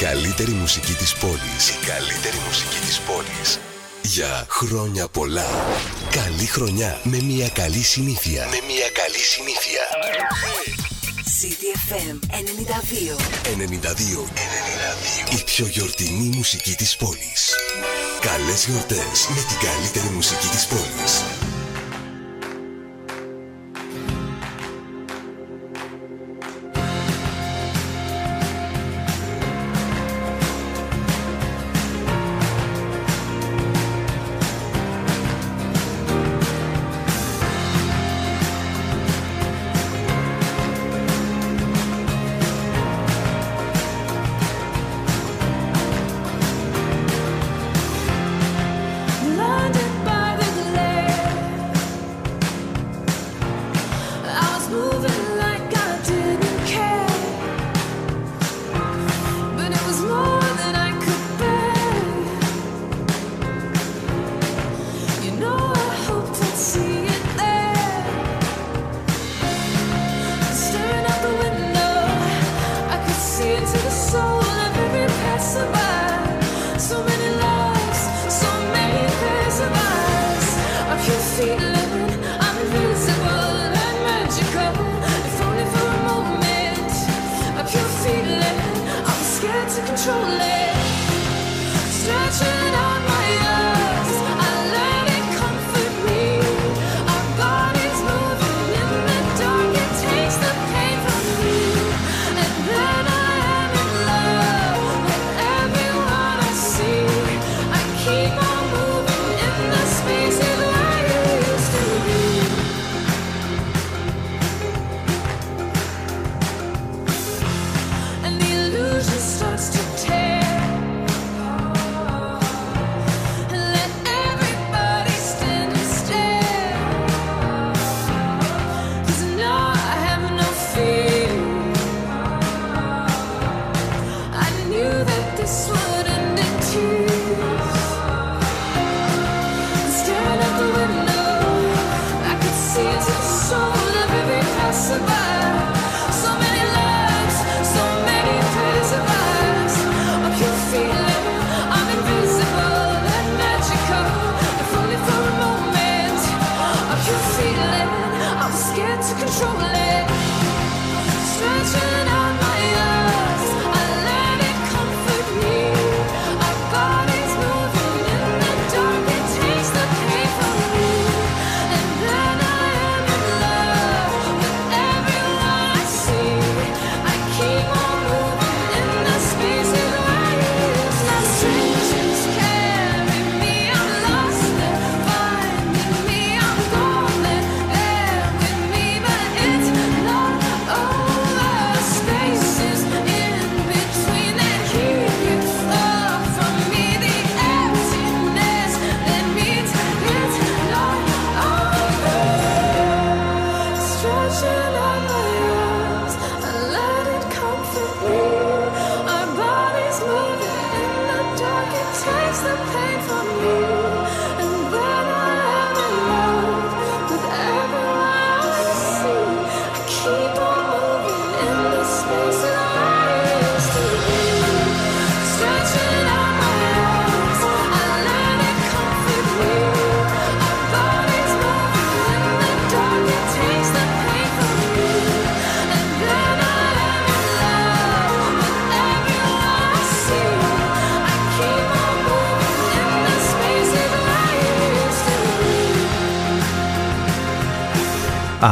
καλύτερη μουσική της πόλης. Η καλύτερη μουσική της πόλης. Για χρόνια πολλά. Καλή χρονιά με μια καλή συνήθεια. Με μια καλή συνήθεια. CDFM 92. 92. 92. Η πιο γιορτινή μουσική της πόλης. Καλές γιορτές με την καλύτερη μουσική της πόλης.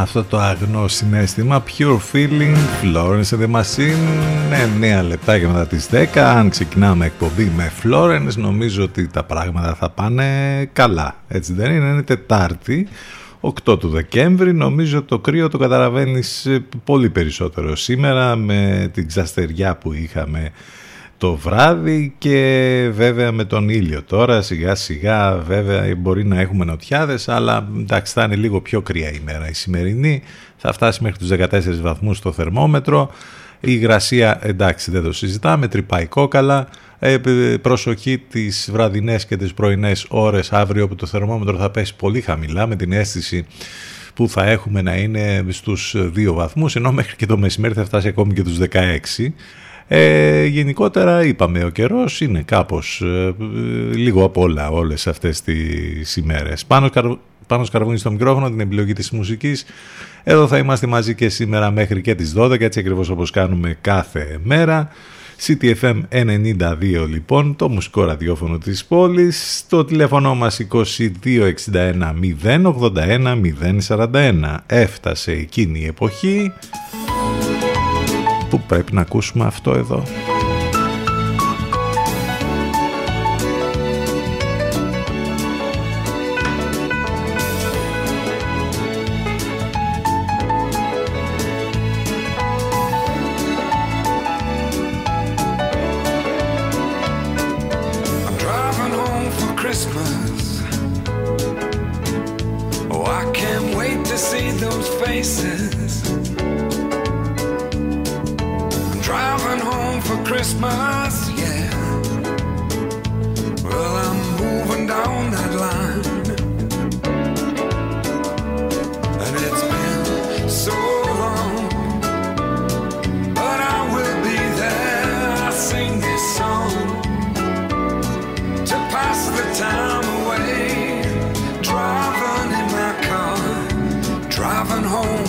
Αυτό το αγνό συνέστημα Pure Feeling, Florence and the Machine. 9 λεπτά και μετά τις 10 αν ξεκινάμε εκπομπή με Florence νομίζω ότι τα πράγματα θα πάνε καλά. Έτσι δεν είναι, είναι Τετάρτη 8 του Δεκέμβρη. Νομίζω το κρύο το καταλαβαίνεις πολύ περισσότερο σήμερα με την ξαστεριά που είχαμε το βράδυ και βέβαια με τον ήλιο τώρα σιγά σιγά βέβαια μπορεί να έχουμε νοτιάδες αλλά εντάξει θα είναι λίγο πιο κρύα η μέρα η σημερινή. Θα φτάσει μέχρι τους 14 βαθμούς στο θερμόμετρο. Η υγρασία εντάξει δεν το συζητάμε τρυπάει κόκαλα. Ε, προσοχή τις βραδινές και τις πρωινές ώρες. Αύριο που το θερμόμετρο θα πέσει πολύ χαμηλά με την αίσθηση που θα έχουμε να είναι στους 2 βαθμούς ενώ μέχρι και το μεσημέρι θα φτάσει ακόμη και τους 16 Ε, γενικότερα είπαμε ο καιρός είναι κάπως ε, λίγο απ' όλα όλες αυτές τις ημέρες. Πάνω, πάνω σκαρβούνι στο μικρόφωνο την επιλογή της μουσικής. Εδώ θα είμαστε μαζί και σήμερα μέχρι και τις 12 έτσι ακριβώς όπως κάνουμε κάθε μέρα. CTFM 92 λοιπόν, το μουσικό ραδιόφωνο της πόλης, το τηλέφωνο μας 2261 081 041. Έφτασε εκείνη η εποχή που πρέπει να ακούσουμε αυτό εδώ. coming home.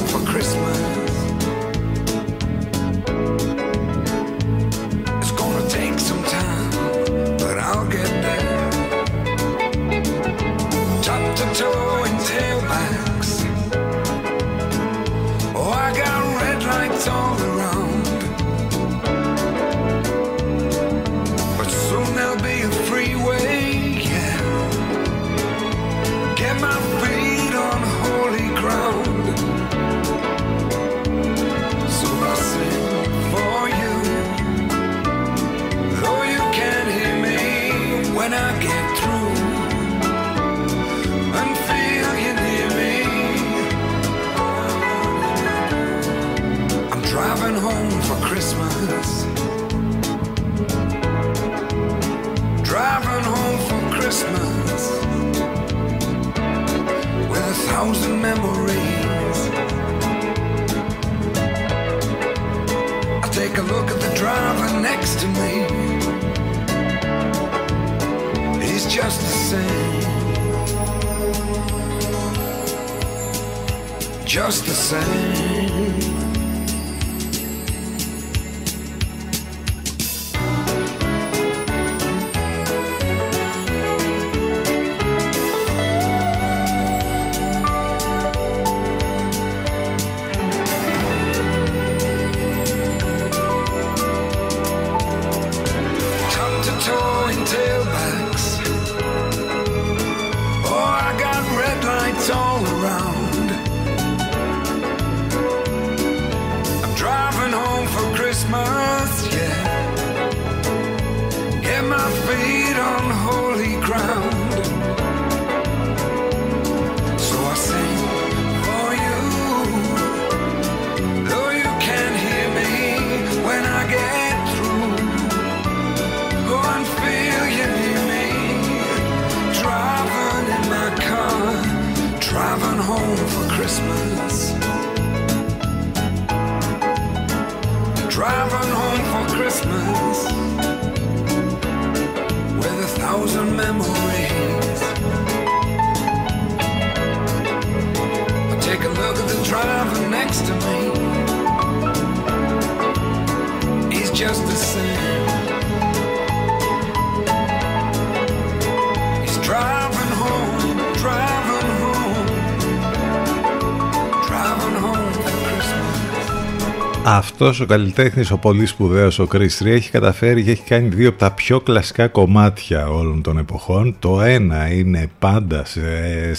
Αυτός ο καλλιτέχνης, ο πολύ σπουδαίος ο Chris Rea έχει καταφέρει και έχει κάνει δύο από τα πιο κλασικά κομμάτια όλων των εποχών. Το ένα είναι πάντα σε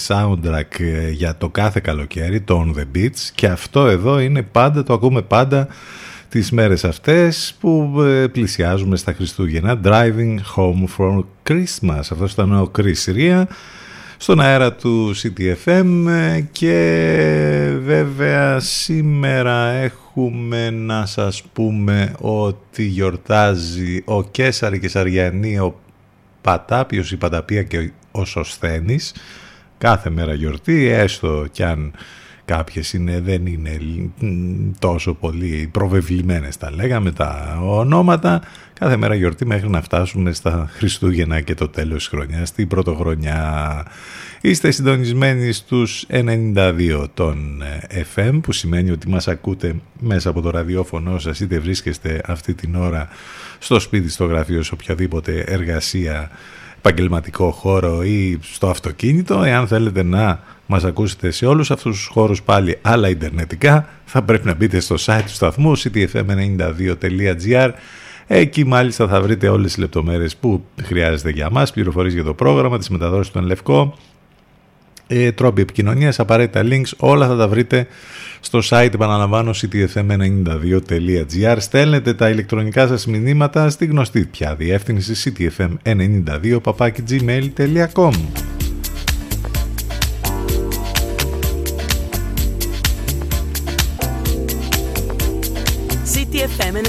soundtrack για το κάθε καλοκαίρι, το On The Beach και αυτό εδώ είναι πάντα, το ακούμε πάντα τις μέρες αυτές που ε, πλησιάζουμε στα Χριστούγεννα. Driving Home for Christmas. Αυτός ήταν ο Chris Rea στον αέρα του CTFM και βέβαια σήμερα έχουμε να σας πούμε ότι γιορτάζει ο Κέσαρη και Σαριανή, ο Πατάπιος, η Παταπία και ο Σοσθένης. Κάθε μέρα γιορτή, έστω κι αν κάποιες είναι, δεν είναι τόσο πολύ προβεβλημένες τα λέγαμε τα ονόματα κάθε μέρα γιορτή μέχρι να φτάσουμε στα Χριστούγεννα και το τέλος της χρονιάς, την πρωτοχρονιά. Είστε συντονισμένοι στους 92 των ε, FM που σημαίνει ότι μας ακούτε μέσα από το ραδιόφωνο σας είτε βρίσκεστε αυτή την ώρα στο σπίτι, στο γραφείο, σε οποιαδήποτε εργασία επαγγελματικό χώρο ή στο αυτοκίνητο. Εάν θέλετε να μας ακούσετε σε όλους αυτούς τους χώρους πάλι άλλα ιντερνετικά. Θα πρέπει να μπείτε στο site του σταθμού ctfm92.gr Εκεί μάλιστα θα βρείτε όλες τις λεπτομέρειες που χρειάζεται για μας, πληροφορίες για το πρόγραμμα, τις μεταδόσεις του Λευκό, ε, τρόποι επικοινωνίας, απαραίτητα links, όλα θα τα βρείτε στο site επαναλαμβάνω ctfm92.gr στέλνετε τα ηλεκτρονικά σας μηνύματα στη γνωστή πια διεύθυνση ctfm92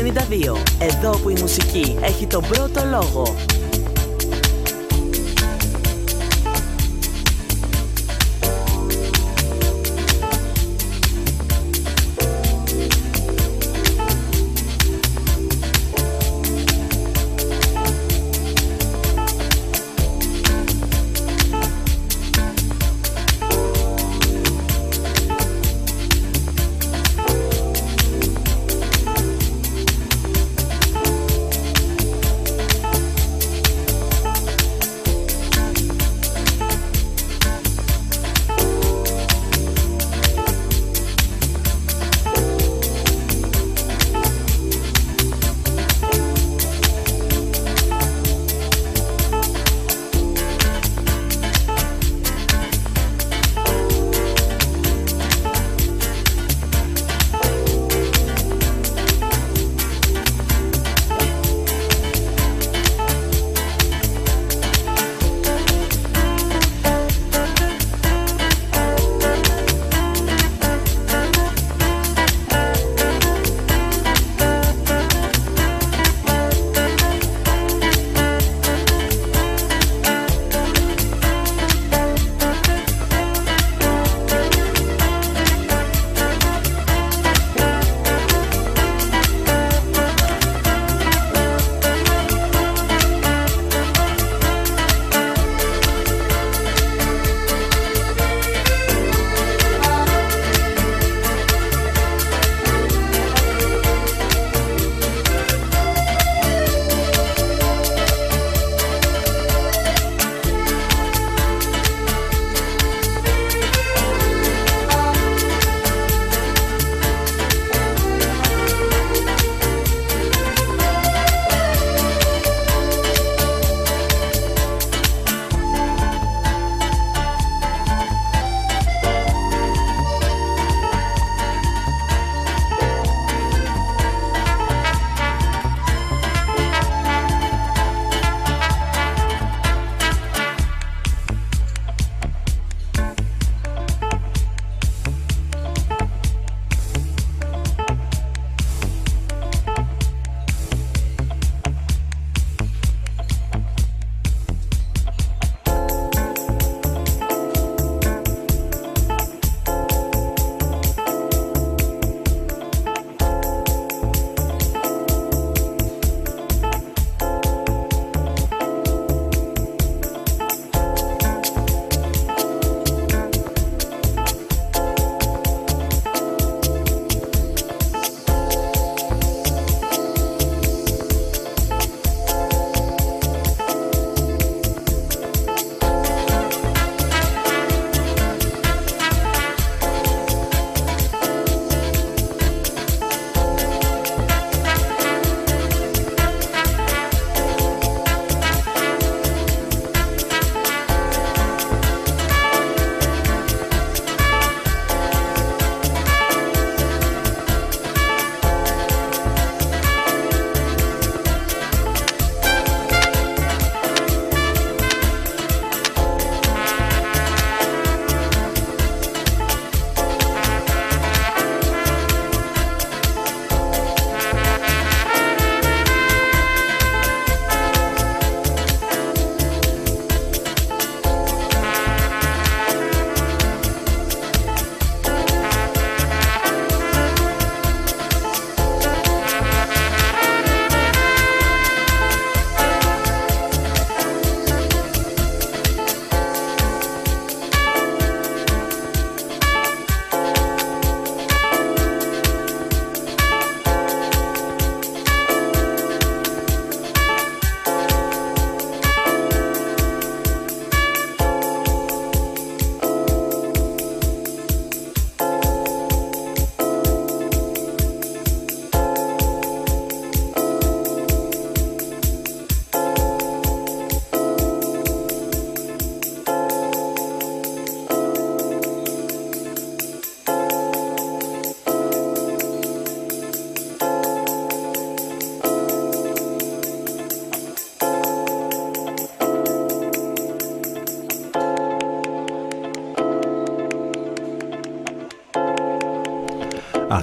92 Εδώ που η μουσική έχει τον πρώτο λόγο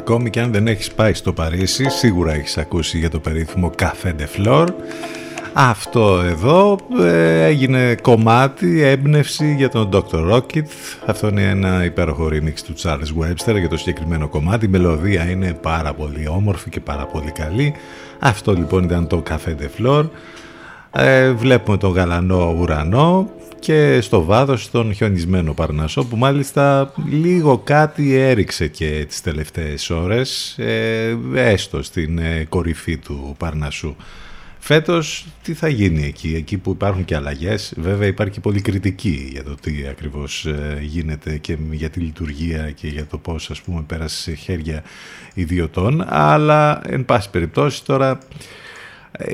Ακόμη και αν δεν έχεις πάει στο Παρίσι, σίγουρα έχεις ακούσει για το περίφημο Café de Flore. Αυτό εδώ ε, έγινε κομμάτι, έμπνευση για τον Dr. Rocket. Αυτό είναι ένα υπέροχο remix του Charles Webster για το συγκεκριμένο κομμάτι. Η μελωδία είναι πάρα πολύ όμορφη και πάρα πολύ καλή. Αυτό λοιπόν ήταν το Café de Flore. Ε, βλέπουμε τον γαλανό ουρανό και στο βάδος τον χιονισμένο Παρνασσό που μάλιστα λίγο κάτι έριξε και τις τελευταίες ώρες ε, έστω στην ε, κορυφή του Παρνασσού. Φέτος τι θα γίνει εκεί, εκεί που υπάρχουν και αλλαγές, βέβαια υπάρχει και πολύ κριτική για το τι ακριβώς ε, γίνεται και για τη λειτουργία και για το πώς ας πούμε πέρασε σε χέρια ιδιωτών, αλλά εν πάση περιπτώσει τώρα ε,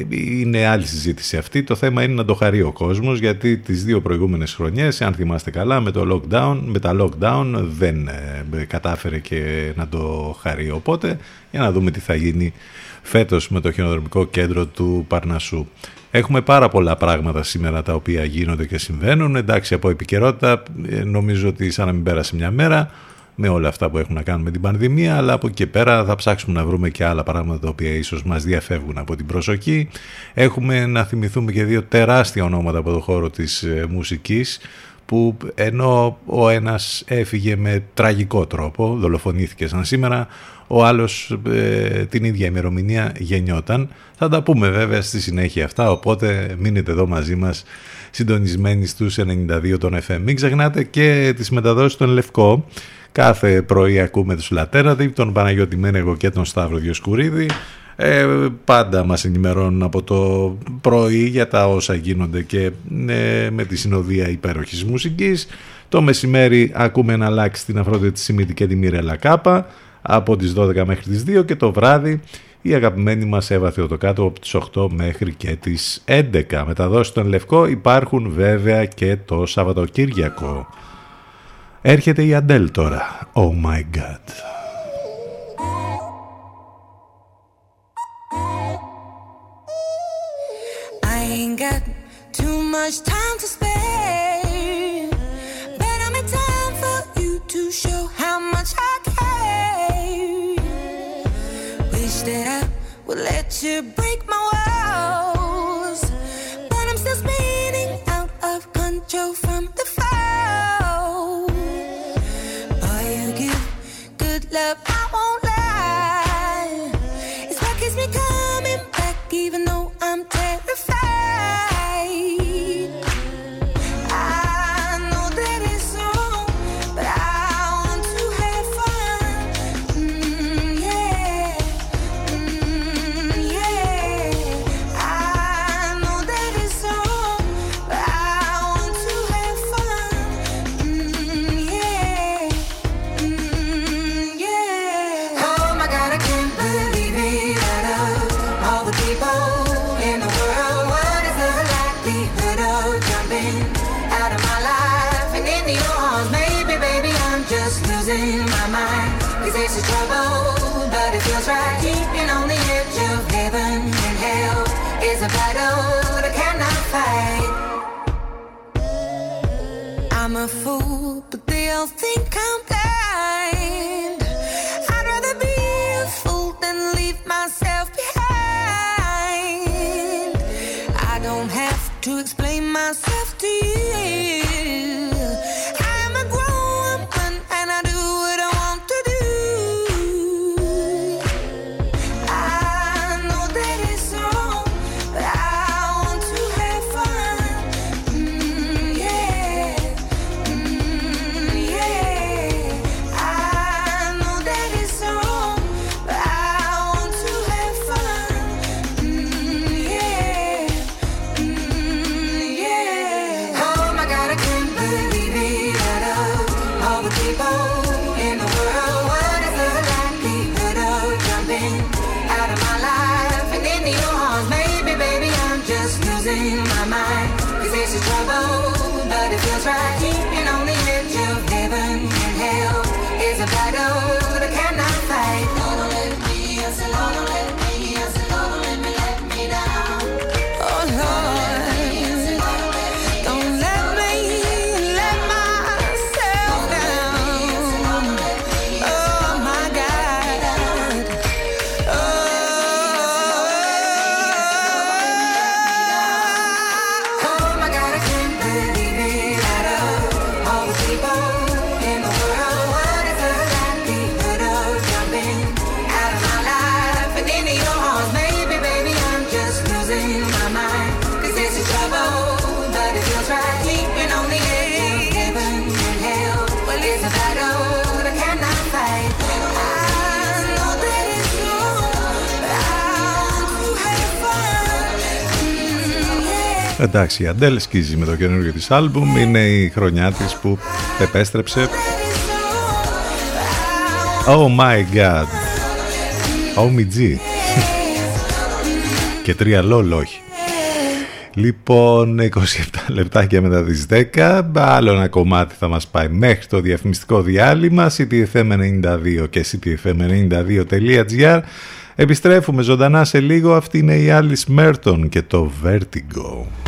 είναι άλλη συζήτηση αυτή. Το θέμα είναι να το χαρεί ο κόσμος γιατί τις δύο προηγούμενες χρονιές, αν θυμάστε καλά, με, το lockdown, με τα lockdown δεν ε, κατάφερε και να το χαρεί. Οπότε για να δούμε τι θα γίνει φέτος με το χιονοδρομικό κέντρο του Παρνασσού. Έχουμε πάρα πολλά πράγματα σήμερα τα οποία γίνονται και συμβαίνουν. Εντάξει, από επικαιρότητα ε, νομίζω ότι σαν να μην πέρασε μια μέρα με όλα αυτά που έχουν να κάνουν με την πανδημία, αλλά από εκεί και πέρα θα ψάξουμε να βρούμε και άλλα πράγματα τα οποία ίσως μας διαφεύγουν από την προσοχή. Έχουμε να θυμηθούμε και δύο τεράστια ονόματα από το χώρο της ε, μουσικής, που ενώ ο ένας έφυγε με τραγικό τρόπο, δολοφονήθηκε σαν σήμερα, ο άλλος ε, την ίδια ημερομηνία γεννιόταν. Θα τα πούμε βέβαια στη συνέχεια αυτά, οπότε μείνετε εδώ μαζί μας συντονισμένοι στους 92 των FM. Μην ξεχνάτε και τις μεταδόσεις των Λευκό. Κάθε πρωί ακούμε τους Λατέραδη, τον Παναγιώτη Μένεγο και τον Σταύρο Διοσκουρίδη. Ε, πάντα μας ενημερώνουν από το πρωί για τα όσα γίνονται και ε, με τη συνοδεία υπέροχης μουσικής. Το μεσημέρι ακούμε ένα αλλάξει στην Αφρόδιτη Σιμίτη και τη Μιρέλα Κάπα από τις 12 μέχρι τις 2 και το βράδυ η αγαπημένη μας Εύα Θεοτοκάτω από τις 8 μέχρι και τις 11. Μεταδόσεις στον Λευκό υπάρχουν βέβαια και το Σαββατοκύριακο. Έρχεται η Αντέλ τώρα. Oh my God. I ain't got too much time to spare But I'm in time for you to show how much I care Wish that I would let you break my walls But I'm still spinning out of control from A fool, but they all think I'm Εντάξει, η Αντέλ σκίζει με το καινούργιο της άλμπουμ. Είναι η χρονιά της που επέστρεψε. Oh my god. Oh me G. Και τρία λόλ, όχι. Λοιπόν, 27 λεπτάκια μετά τις 10, άλλο ένα κομμάτι θα μας πάει μέχρι το διαφημιστικό διάλειμμα, ctfm92 και ctfm92.gr. Επιστρέφουμε ζωντανά σε λίγο, αυτή είναι η Alice Merton και το Vertigo.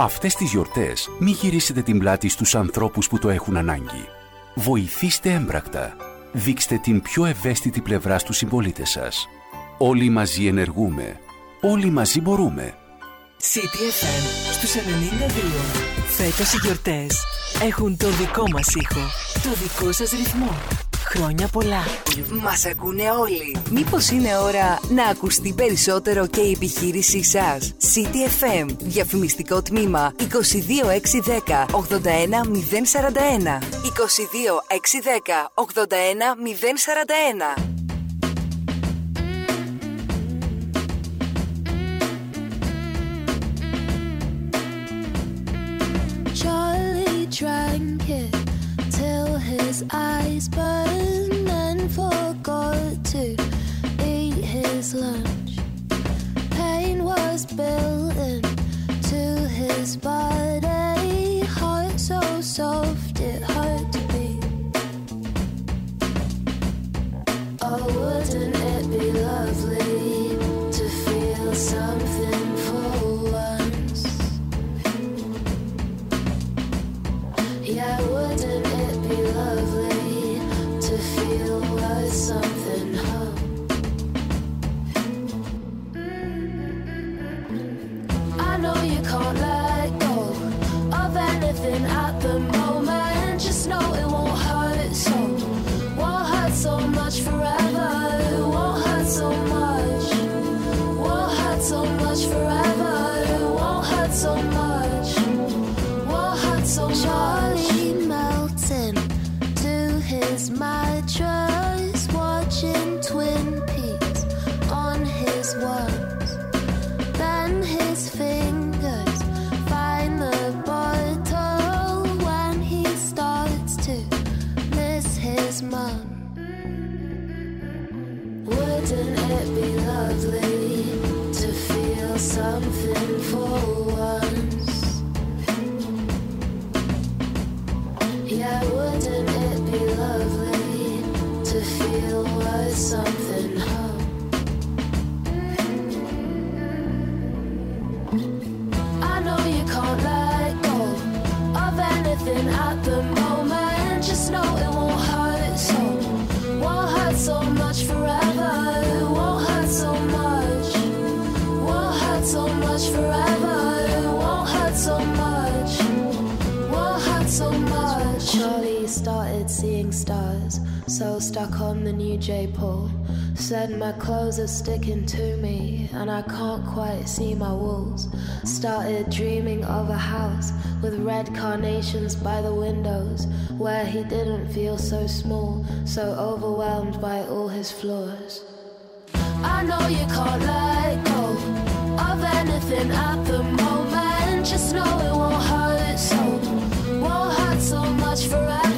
Αυτές τις γιορτές μη γυρίσετε την πλάτη στους ανθρώπους που το έχουν ανάγκη. Βοηθήστε έμπρακτα. Δείξτε την πιο ευαίσθητη πλευρά στους συμπολίτες σας. Όλοι μαζί ενεργούμε. Όλοι μαζί μπορούμε. CTFM στους 92. Φέτος οι γιορτές έχουν το δικό μας ήχο. Το δικό σας ρυθμό. Χρόνια πολλά. Μας ακούνε όλοι. Μήπως είναι ώρα να ακουστεί περισσότερο και η επιχείρησή σας; CTFM. Διαφημιστικό τμήμα 22610 81041. 22610 81041. Charlie drank it till his eyes burned stuck on the new J Paul. Said my clothes are sticking to me, and I can't quite see my walls. Started dreaming of a house with red carnations by the windows, where he didn't feel so small, so overwhelmed by all his flaws. I know you can't let go of anything at the moment, just know it won't hurt so, won't hurt so much forever,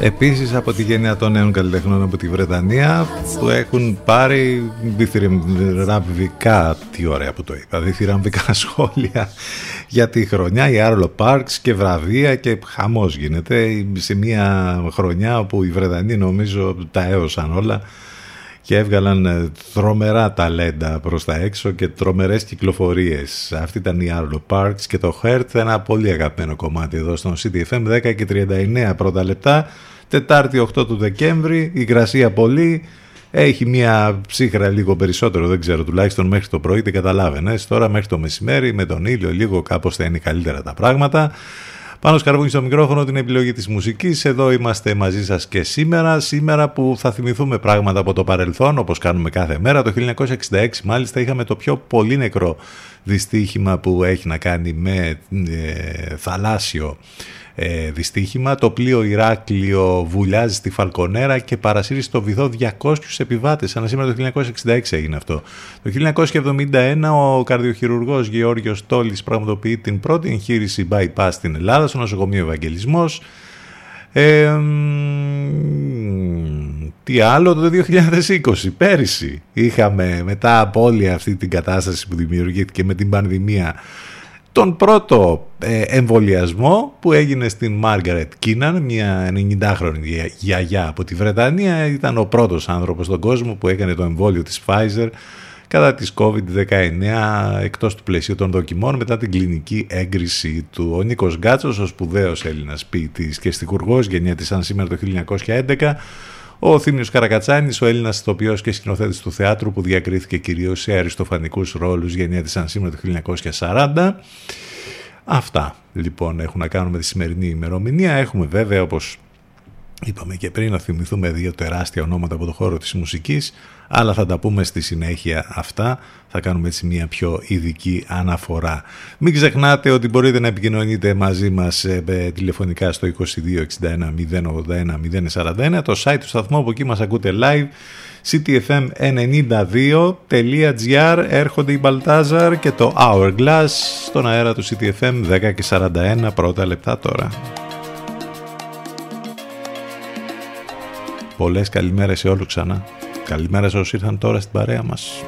Επίσης από τη γενιά των νέων καλλιτεχνών από τη Βρετανία που έχουν πάρει διθυραμβικά, τι ωραία που το είπα, διθυραμβικά σχόλια για τη χρονιά, η Άρλο Πάρξ και βραβεία και χαμός γίνεται. Σε μια χρονιά όπου οι Βρετανοί νομίζω τα έωσαν όλα και έβγαλαν ε, τρομερά ταλέντα προς τα έξω και τρομερές κυκλοφορίες. Αυτή ήταν η Arlo Parks και το Hurt, ένα πολύ αγαπημένο κομμάτι εδώ στο CDFM, 10 και 39 πρώτα λεπτά, Τετάρτη 8 του Δεκέμβρη, υγρασία πολύ, έχει μια ψύχρα λίγο περισσότερο, δεν ξέρω, τουλάχιστον μέχρι το πρωί, την καταλάβαινες. Τώρα μέχρι το μεσημέρι με τον ήλιο λίγο κάπως θα είναι καλύτερα τα πράγματα. Πάνω σκαρβούνι στο μικρόφωνο την επιλογή της μουσικής. Εδώ είμαστε μαζί σας και σήμερα. Σήμερα που θα θυμηθούμε πράγματα από το παρελθόν όπως κάνουμε κάθε μέρα. Το 1966 μάλιστα είχαμε το πιο πολύ νεκρό δυστύχημα που έχει να κάνει με ε, θαλάσσιο ε, δυστύχημα. Το πλοίο Ηράκλειο βουλιάζει στη Φαλκονέρα και παρασύρει στο βυθό 200 επιβάτες. Σαν σήμερα το 1966 έγινε αυτό. Το 1971 ο καρδιοχειρουργός Γεώργιος Τόλης πραγματοποιεί την πρώτη εγχείρηση bypass στην Ελλάδα στο νοσοκομείο Ευαγγελισμός. Ε, τι άλλο το 2020, πέρυσι είχαμε μετά από όλη αυτή την κατάσταση που δημιουργήθηκε με την πανδημία τον πρώτο ε, εμβολιασμό που έγινε στην Μάργαρετ Κίναν, μια 90χρονη γιαγιά από τη Βρετανία. Ήταν ο πρώτος άνθρωπος στον κόσμο που έκανε το εμβόλιο της Pfizer κατά της COVID-19 εκτός του πλαισίου των δοκιμών μετά την κλινική έγκριση του. Ο Νίκος Γκάτσος, ο σπουδαίος Έλληνας ποιητής και στιχουργός, γεννιέται σαν σήμερα το 1911, ο Θήμιος Καρακατσάνης, ο Έλληνας ηθοποιός και σκηνοθέτης του θεάτρου που διακρίθηκε κυρίως σε αριστοφανικούς ρόλους γεννιέτησαν σήμερα το 1940. Αυτά λοιπόν έχουν να κάνουν με τη σημερινή ημερομηνία. Έχουμε βέβαια όπως είπαμε και πριν να θυμηθούμε δύο τεράστια ονόματα από το χώρο της μουσικής αλλά θα τα πούμε στη συνέχεια αυτά. Θα κάνουμε έτσι μια πιο ειδική αναφορά. Μην ξεχνάτε ότι μπορείτε να επικοινωνείτε μαζί μας ε, τηλεφωνικά στο 2261 081 041 το site του σταθμού από εκεί μας ακούτε live ctfm92.gr έρχονται οι Μπαλτάζαρ και το Hourglass στον αέρα του CTFM 10 και 41 πρώτα λεπτά τώρα. Πολλές καλημέρες σε όλους ξανά. Καλημέρα σε όσους ήρθαν τώρα στην παρέα μας.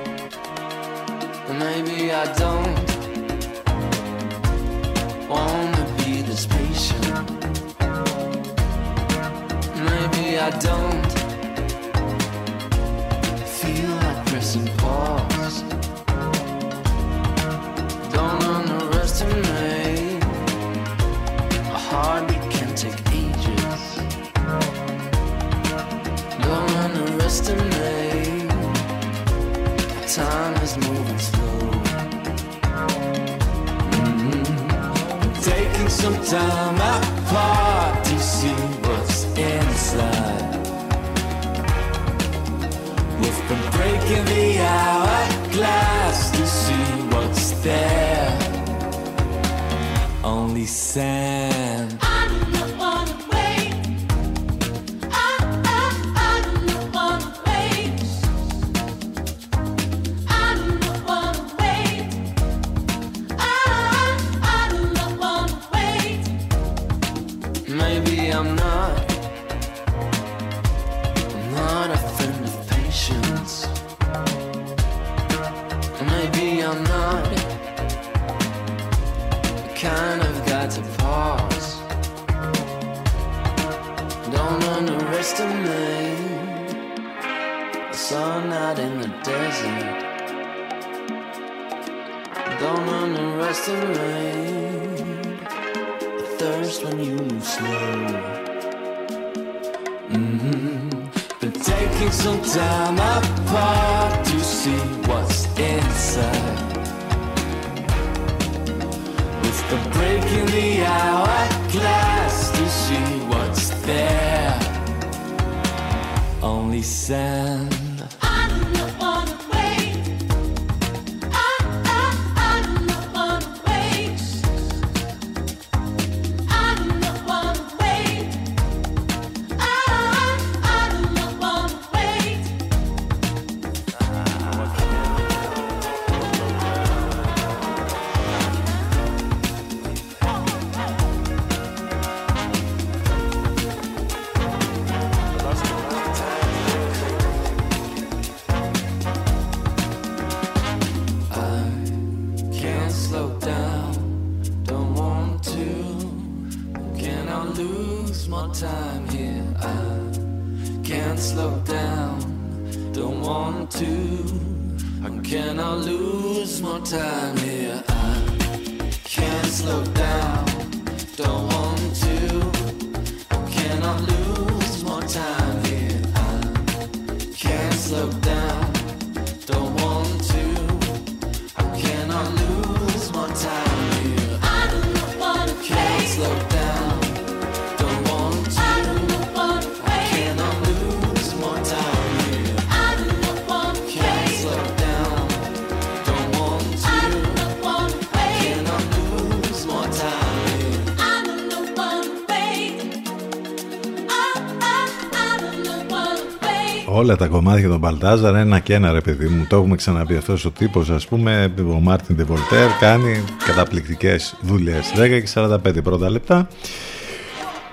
Όλα τα κομμάτια των Μπαλτάζαρ ένα και ένα ρε παιδί μου το έχουμε ξαναπεί αυτός ο τύπος ας πούμε ο Μάρτιν Ντεβολτέρ κάνει καταπληκτικές δουλειές. 10 και 45 πρώτα λεπτά.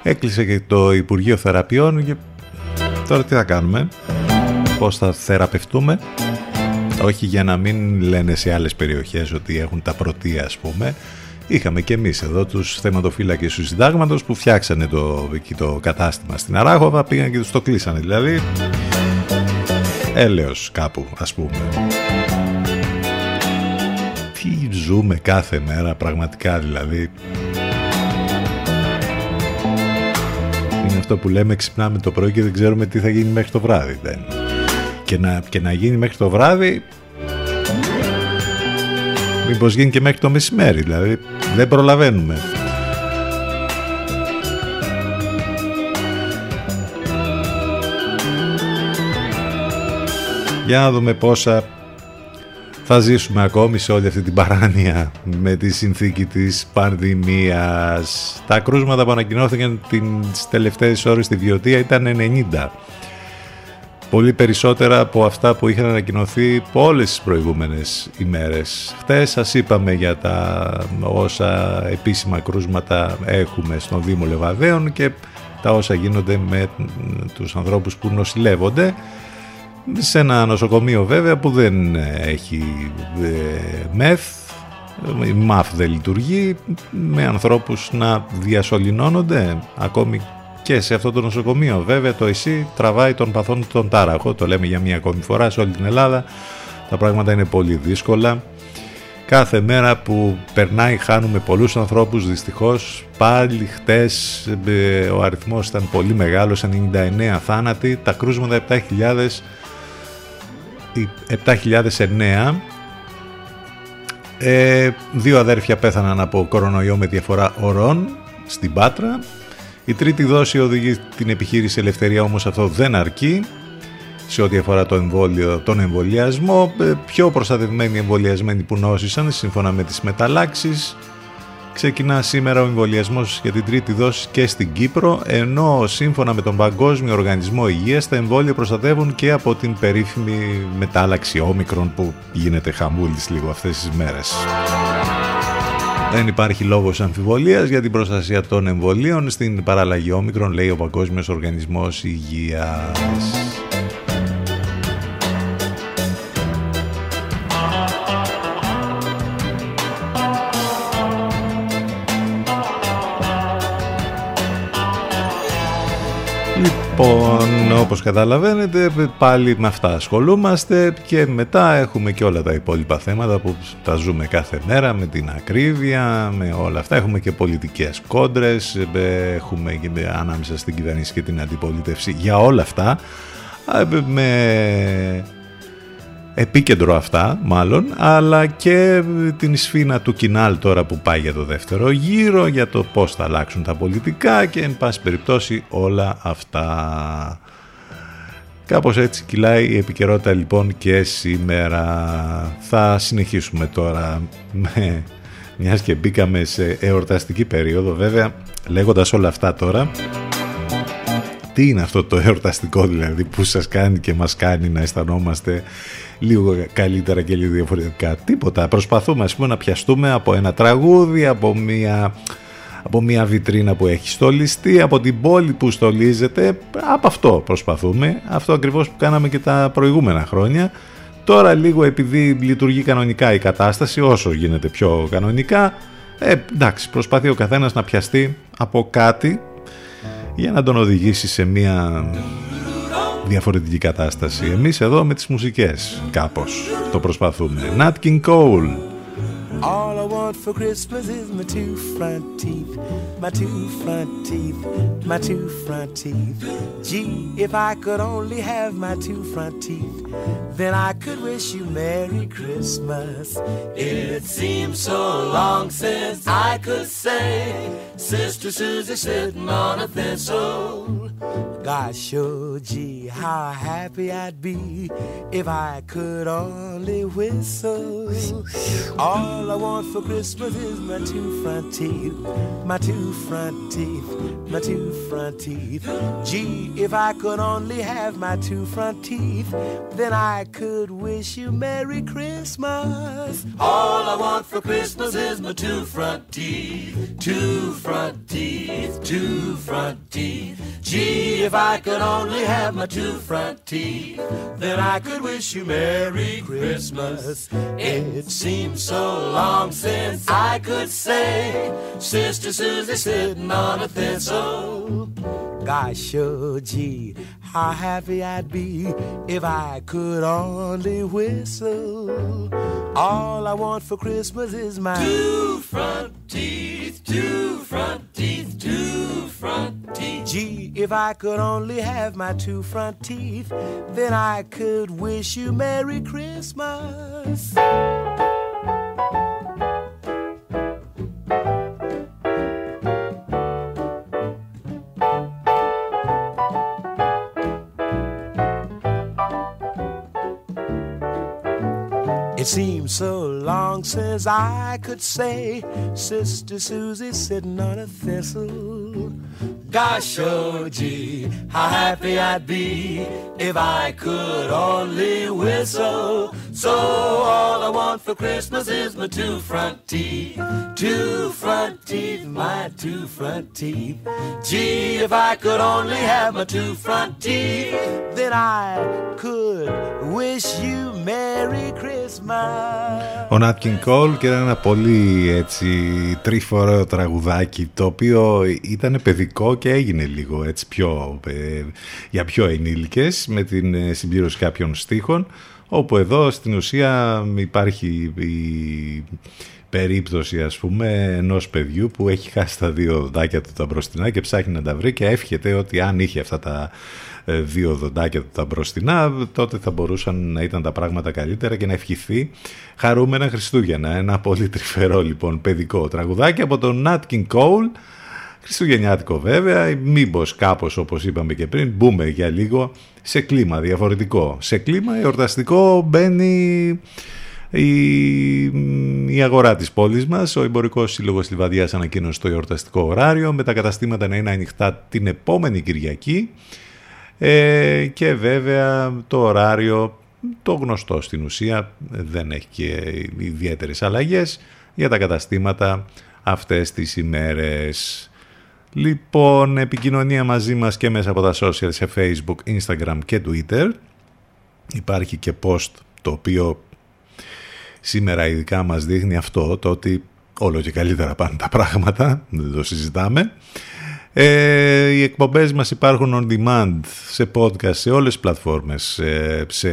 Έκλεισε και το Υπουργείο Θεραπείων και τώρα τι θα κάνουμε πως θα θεραπευτούμε όχι για να μην λένε σε άλλες περιοχές ότι έχουν τα πρωτεία ας πούμε. Είχαμε και εμείς εδώ τους θεματοφύλακες του συντάγματος που φτιάξανε το, το κατάστημα στην Αράχοβα, πήγαν και τους το κλείσανε δηλαδή έλεος κάπου ας πούμε. Τι ζούμε κάθε μέρα πραγματικά δηλαδή; Είναι αυτό που λέμε ξυπνάμε το πρωί και δεν ξέρουμε τι θα γίνει μέχρι το βράδυ. Δεν. Και, να, και να γίνει μέχρι το βράδυ μήπως γίνει και μέχρι το μεσημέρι δηλαδή δεν προλαβαίνουμε. Για να δούμε πόσα θα ζήσουμε ακόμη σε όλη αυτή την παράνοια με τη συνθήκη της πανδημίας. Τα κρούσματα που ανακοινώθηκαν τις τελευταίες ώρες στη Βιωτία ήταν 90. Πολύ περισσότερα από αυτά που είχαν ανακοινωθεί από όλες τις προηγούμενες ημέρες. Χτες σας είπαμε για τα όσα επίσημα κρούσματα έχουμε στον Δήμο Λεβαδέων και τα όσα γίνονται με τους ανθρώπους που νοσηλεύονται σε ένα νοσοκομείο βέβαια που δεν έχει ε, μεθ η ΜΑΦ δεν λειτουργεί με ανθρώπους να διασωληνώνονται ακόμη και σε αυτό το νοσοκομείο. Βέβαια το ΕΣΥ τραβάει τον παθόν τον τάραχο, το λέμε για μία ακόμη φορά σε όλη την Ελλάδα. Τα πράγματα είναι πολύ δύσκολα. Κάθε μέρα που περνάει χάνουμε πολλούς ανθρώπους δυστυχώς. Πάλι χτες ε, ο αριθμός ήταν πολύ μεγάλος, 99 θάνατοι. Τα κρούσματα 7.000 7.009 ε, δύο αδέρφια πέθαναν από κορονοϊό με διαφορά ωρών στην Πάτρα. Η τρίτη δόση οδηγεί την επιχείρηση Ελευθερία, όμως αυτό δεν αρκεί σε ό,τι αφορά το εμβόλιο, τον εμβολιασμό. Ε, πιο προστατευμένοι εμβολιασμένοι που νόσησαν σύμφωνα με τις μεταλλάξεις Ξεκινά σήμερα ο εμβολιασμός για την τρίτη δόση και στην Κύπρο, ενώ σύμφωνα με τον Παγκόσμιο Οργανισμό Υγείας τα εμβόλια προστατεύουν και από την περίφημη μετάλλαξη όμικρον που γίνεται χαμούλης λίγο αυτές τις μέρες. Δεν υπάρχει λόγος αμφιβολίας για την προστασία των εμβολίων στην παραλλαγή όμικρον, λέει ο Παγκόσμιος Οργανισμός Υγείας. Λοιπόν, όπως καταλαβαίνετε, πάλι με αυτά ασχολούμαστε και μετά έχουμε και όλα τα υπόλοιπα θέματα που τα ζούμε κάθε μέρα με την ακρίβεια, με όλα αυτά. Έχουμε και πολιτικές κόντρες, έχουμε και ανάμεσα στην κυβέρνηση και την αντιπολίτευση για όλα αυτά. Με επίκεντρο αυτά μάλλον, αλλά και την σφήνα του Κινάλ τώρα που πάει για το δεύτερο γύρο, για το πώς θα αλλάξουν τα πολιτικά και εν πάση περιπτώσει όλα αυτά. Κάπως έτσι κυλάει η επικαιρότητα λοιπόν και σήμερα. Θα συνεχίσουμε τώρα με μιας και μπήκαμε σε εορταστική περίοδο βέβαια λέγοντας όλα αυτά τώρα. Τι είναι αυτό το εορταστικό δηλαδή που σας κάνει και μας κάνει να αισθανόμαστε λίγο καλύτερα και λίγο διαφορετικά. Τίποτα. Προσπαθούμε ας πούμε να πιαστούμε από ένα τραγούδι, από μια, από μια βιτρίνα που έχει στολιστεί, από την πόλη που στολίζεται. Από αυτό προσπαθούμε. Αυτό ακριβώς που κάναμε και τα προηγούμενα χρόνια. Τώρα λίγο επειδή λειτουργεί κανονικά η κατάσταση, όσο γίνεται πιο κανονικά, ε, εντάξει, προσπαθεί ο καθένας να πιαστεί από κάτι για να τον οδηγήσει σε μια διαφορετική κατάσταση. Εμείς εδώ με τις μουσικές κάπως το προσπαθούμε. Nat King Cole. All I want for Christmas is my two front teeth, my two front teeth, my two front teeth. Gee, if I could only have my two front teeth, then I could wish you Merry Christmas. It seems so long since I could say, Sister Susie sitting on a thistle. Gosh, oh gee, how happy I'd be if I could only whistle. All I want for Christmas is my two front teeth, my two front teeth, my two front teeth. Gee, if I could only have my two front teeth, then I could wish you Merry Christmas. All I want for Christmas is my two front teeth, two front teeth, two front teeth. Gee, if I could only have my two front teeth, then I could wish you Merry Christmas. It seems so long since I could say, Sister Susie sitting on a thistle. Gosh, oh gee, how happy I'd be if I could only whistle. All I want for Christmas is my two front teeth, two front teeth, two front teeth. Gee, if I could only have my two front teeth, then I could wish you Merry Christmas. It seems so long since I could say, Sister Susie sitting on a thistle. Gosh, oh gee, how happy I'd be if I could only whistle. So all I want for Christmas is my two front teeth. Two front teeth, my two front teeth. Gee, if I could only have my two front teeth, then I could wish you Merry Christmas. Ο Nat King Cole και era ένα πολύ έτσι τρίφορο τραγουδάκι το οποίο ήταν παιδικό και έγινε λίγο έτσι πιο, ε, για πιο ενήλικες με την ε, συμπλήρωση κάποιων στίχων όπου εδώ στην ουσία υπάρχει η περίπτωση ας πούμε ενός παιδιού που έχει χάσει τα δύο δοντάκια του τα μπροστινά και ψάχνει να τα βρει και εύχεται ότι αν είχε αυτά τα ε, δύο δοντάκια του τα μπροστινά τότε θα μπορούσαν να ήταν τα πράγματα καλύτερα και να ευχηθεί χαρούμενα Χριστούγεννα. Ένα πολύ τρυφερό λοιπόν παιδικό τραγουδάκι από τον Nat King Cole Χριστουγεννιάτικο βέβαια, μήπως κάπως όπως είπαμε και πριν, μπούμε για λίγο σε κλίμα διαφορετικό. Σε κλίμα εορταστικό μπαίνει η, η αγορά της πόλης μας. Ο Εμπορικός Σύλλογος Λιβαδιάς ανακοίνωσε το εορταστικό ωράριο με τα καταστήματα να είναι ανοιχτά την επόμενη Κυριακή ε, και βέβαια το ωράριο το γνωστό στην ουσία δεν έχει και ιδιαίτερες αλλαγές για τα καταστήματα αυτές τις ημέρες. Λοιπόν, επικοινωνία μαζί μας και μέσα από τα social σε Facebook, Instagram και Twitter. Υπάρχει και post το οποίο σήμερα ειδικά μας δείχνει αυτό, το ότι όλο και καλύτερα πάνε τα πράγματα, δεν το συζητάμε. Ε, οι εκπομπές μας υπάρχουν on demand σε podcast σε όλες τις πλατφόρμες, σε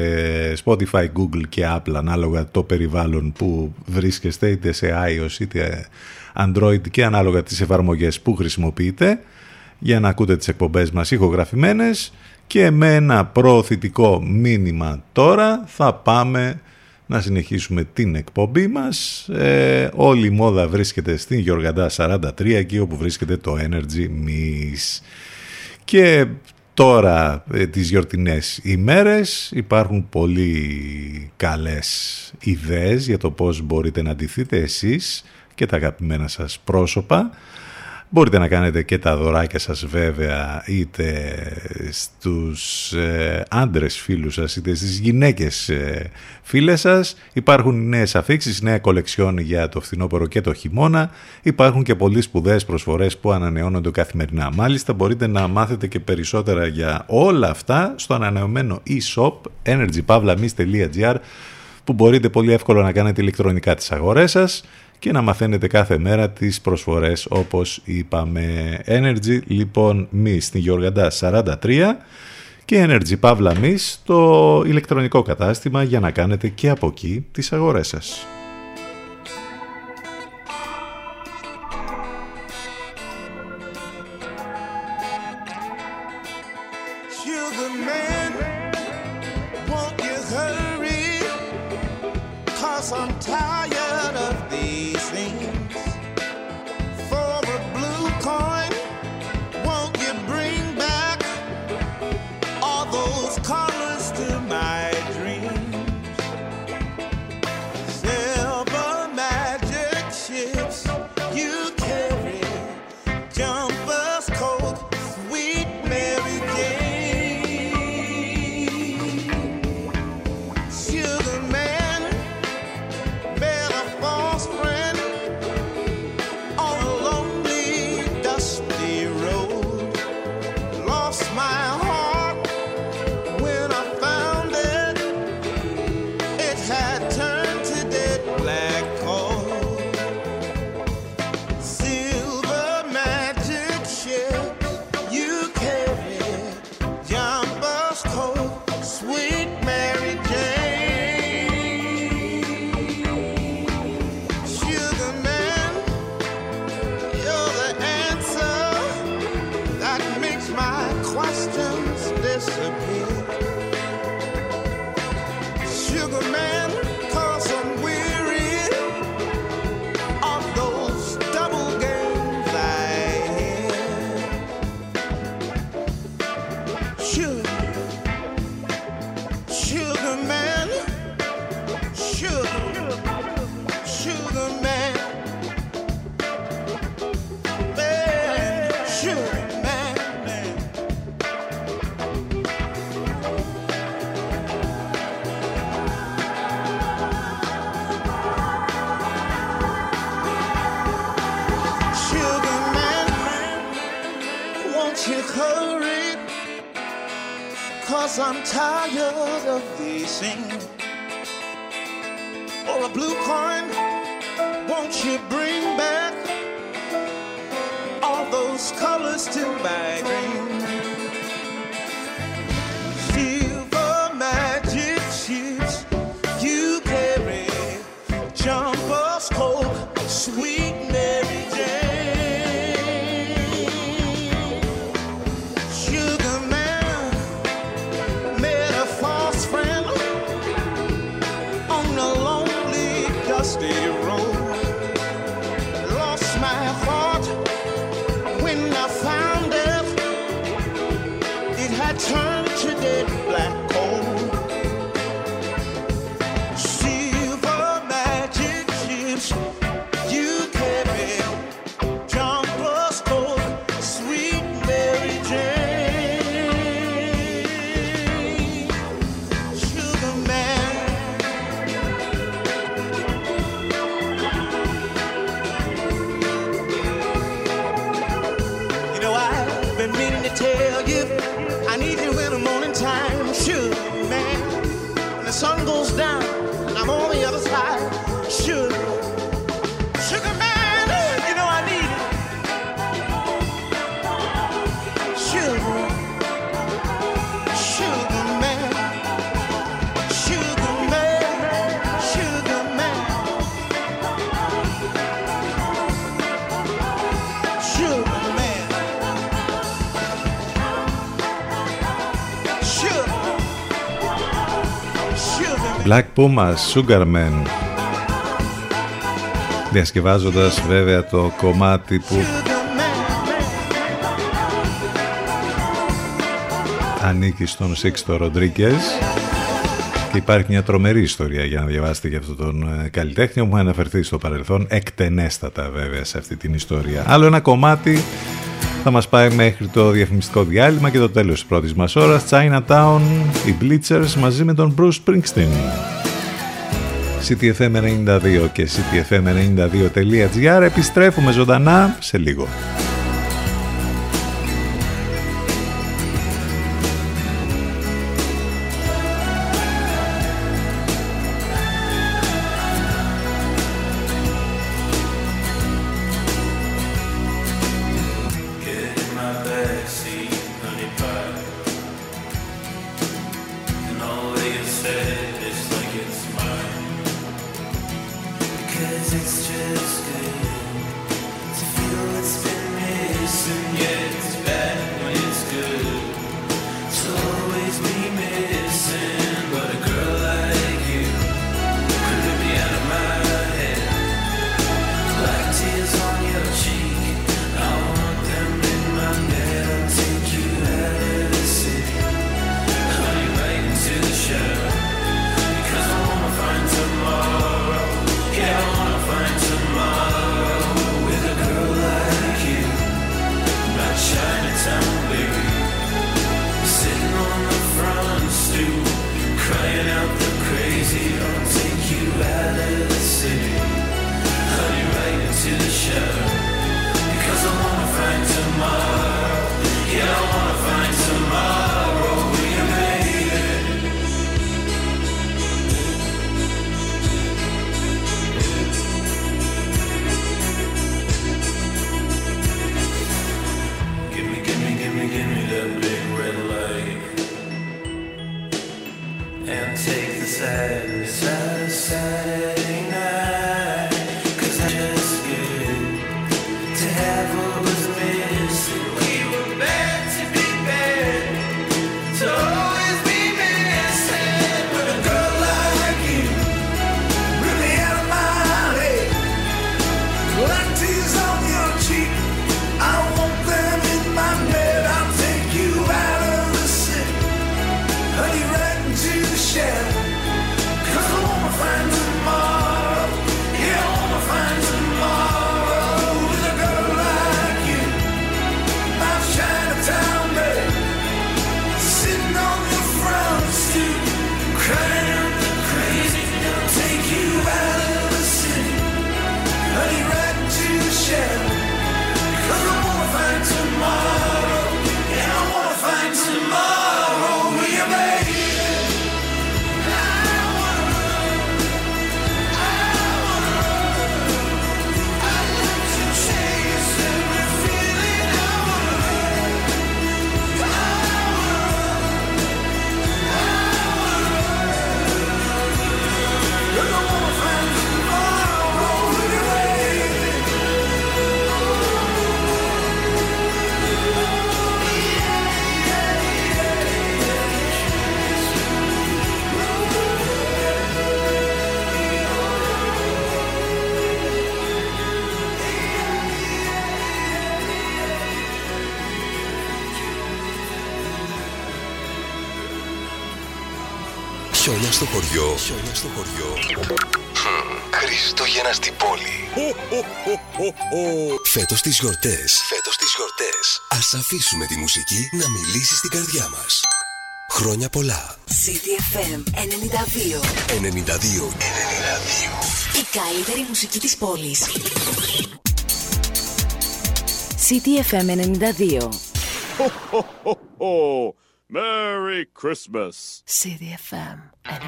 Spotify, Google και Apple ανάλογα το περιβάλλον που βρίσκεστε είτε σε iOS είτε Android και ανάλογα τις εφαρμογές που χρησιμοποιείτε για να ακούτε τις εκπομπές μας ηχογραφημένες και με ένα προωθητικό μήνυμα τώρα θα πάμε να συνεχίσουμε την εκπομπή μας. Ε, όλη η μόδα βρίσκεται στην Γιοργαντά 43 εκεί όπου βρίσκεται το Energy Miss. Και τώρα ε, τις γιορτινές ημέρες υπάρχουν πολύ καλές ιδέες για το πώς μπορείτε να αντιθείτε εσείς και τα αγαπημένα σας πρόσωπα. Μπορείτε να κάνετε και τα δωράκια σας βέβαια είτε στους ε, άντρες φίλους σας είτε στις γυναίκες ε, φίλες σας. Υπάρχουν νέες αφήξεις, νέα κολεξιόν για το φθινόπωρο και το χειμώνα. Υπάρχουν και πολύ σπουδαίες προσφορές που ανανεώνονται καθημερινά. Μάλιστα μπορείτε να μάθετε και περισσότερα για όλα αυτά στο ανανεωμένο e-shop energypavlamis.gr που μπορείτε πολύ εύκολα να κάνετε ηλεκτρονικά τις αγορές σας και να μαθαίνετε κάθε μέρα τις προσφορές όπως είπαμε. Energy λοιπόν μης στην Γιώργαντά 43 και Energy Pavla Miss το ηλεκτρονικό κατάστημα για να κάνετε και από εκεί τις αγορές σας. Black Puma Sugarman. Διασκευάζοντας βέβαια το κομμάτι που ανήκει στον Σίξτο Ροντρίκες. Και υπάρχει μια τρομερή ιστορία για να διαβάσετε για αυτόν τον ε, καλλιτέχνη. Που αναφερθεί στο παρελθόν εκτενέστατα βέβαια σε αυτή την ιστορία. Άλλο ένα κομμάτι θα μας πάει μέχρι το διαφημιστικό διάλειμμα και το τέλος της πρώτης μας ώρας Chinatown, οι Bleachers μαζί με τον Bruce Springsteen CTFM92 και CTFM92.gr επιστρέφουμε ζωντανά σε λίγο. honey, riding to the shell. Cause I wanna find στο χωριό. Χιόνια στο χωριό. Χριστούγεννα στην πόλη. Φέτος τις γιορτές. Φέτος τις γιορτές. Ας αφήσουμε τη μουσική να μιλήσει στην καρδιά μας. Χρόνια πολλά. CDFM 92. 92. 92. Η καλύτερη μουσική της πόλης. CDFM 92. Merry Christmas. CDFM 92.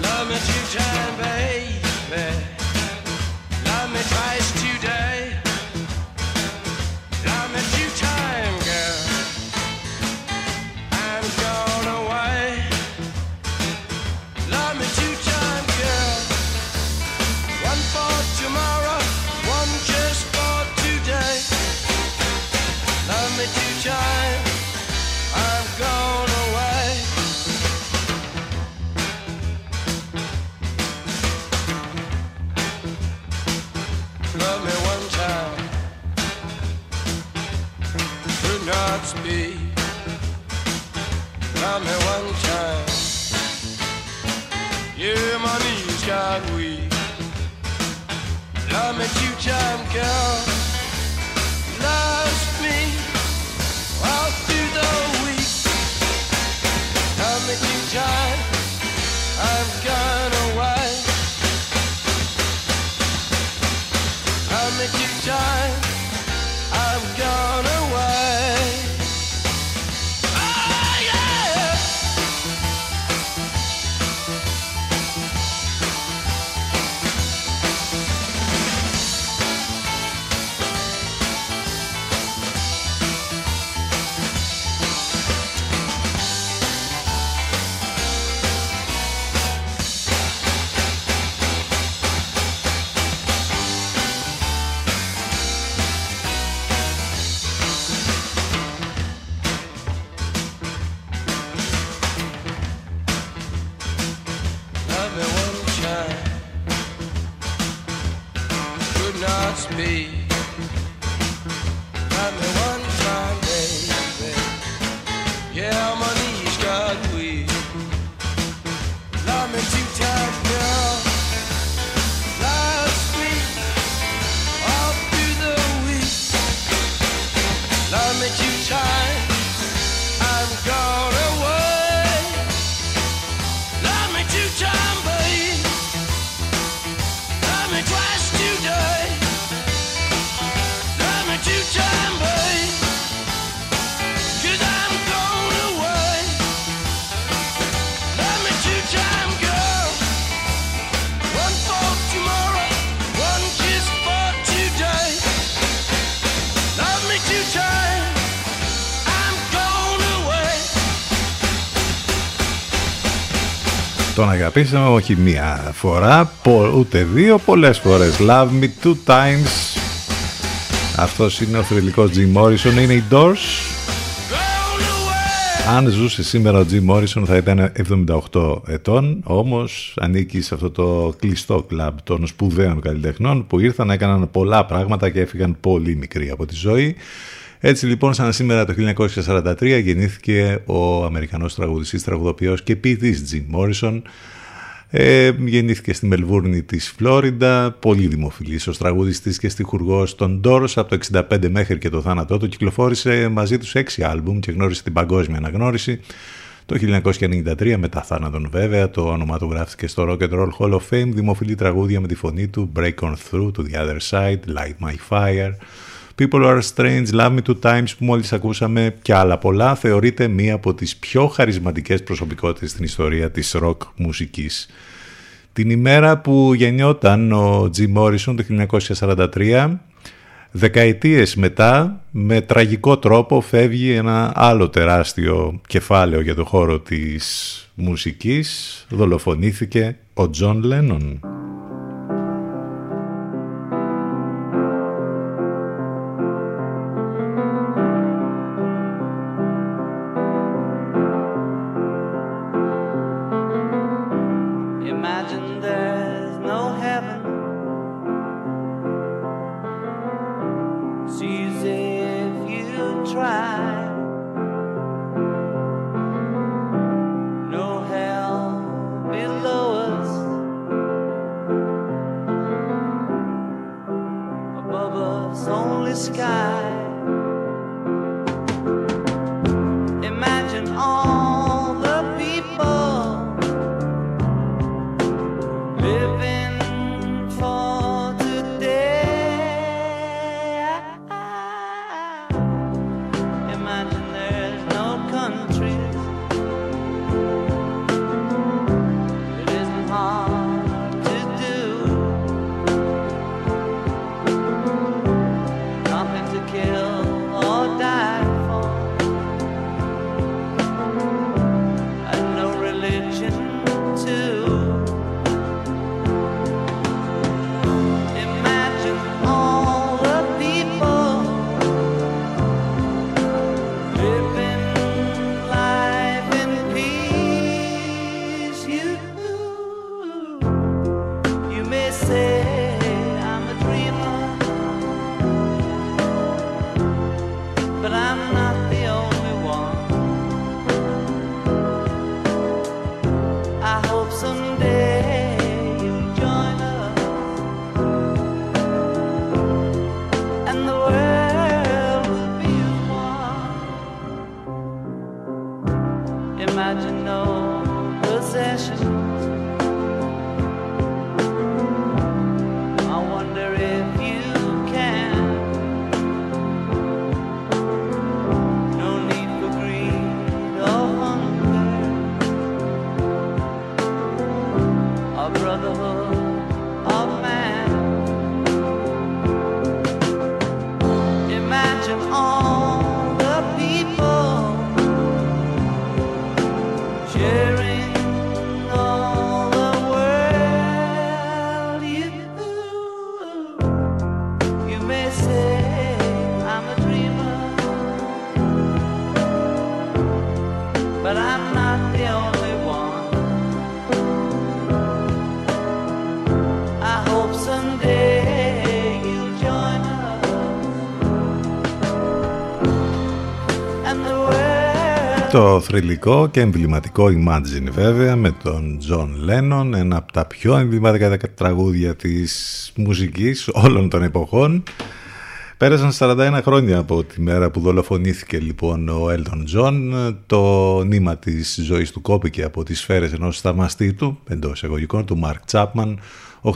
Love me two time, girl. Τον αγαπήσαμε όχι μία φορά, πο- ούτε δύο, πολλές φορές. Love me two times. Αυτός είναι ο θρηλυκός Jim Morrison, είναι οι Doors. Αν ζούσε σήμερα ο Jim Morrison θα ήταν 78 ετών, όμως ανήκει σε αυτό το κλειστό κλαμπ των σπουδαίων καλλιτεχνών που ήρθαν, έκαναν πολλά πράγματα και έφυγαν πολύ μικροί από τη ζωή. Έτσι λοιπόν σαν σήμερα το 1943 γεννήθηκε ο Αμερικανός τραγουδιστής, τραγουδοποιός και ποιητής Jim Morrison. Ε, γεννήθηκε στη Μελβούρνη της Φλόριντα, πολύ δημοφιλής ως τραγουδιστής και στιχουργός των Doors από το 65 μέχρι και το θάνατό του. Κυκλοφόρησε μαζί τους 6 άλμπουμ και γνώρισε την παγκόσμια αναγνώριση. Το 1993 μετά θάνατον βέβαια το όνομα του γράφτηκε στο Rock and Roll Hall of Fame δημοφιλή τραγούδια με τη φωνή του Break On Through, To The Other Side, Light My Fire, People Are Strange, Love Me Two Times που μόλις ακούσαμε και άλλα πολλά θεωρείται μία από τις πιο χαρισματικές προσωπικότητες στην ιστορία της rock μουσικής. Την ημέρα που γεννιόταν ο Jim Morrison το 1943 Δεκαετίες μετά, με τραγικό τρόπο, φεύγει ένα άλλο τεράστιο κεφάλαιο για το χώρο της μουσικής. Δολοφονήθηκε ο Τζον Λένον. try. Θρηλυκό και εμβληματικό Imagine βέβαια με τον John Lennon, ένα από τα πιο εμβληματικά τραγούδια της μουσικής όλων των εποχών. Πέρασαν 41 χρόνια από τη μέρα που δολοφονήθηκε λοιπόν ο Elton John. Το νήμα της ζωής του κόπηκε από τις σφαίρες ενός θαυμαστή του, εντός εγωγικών, του Mark Chapman.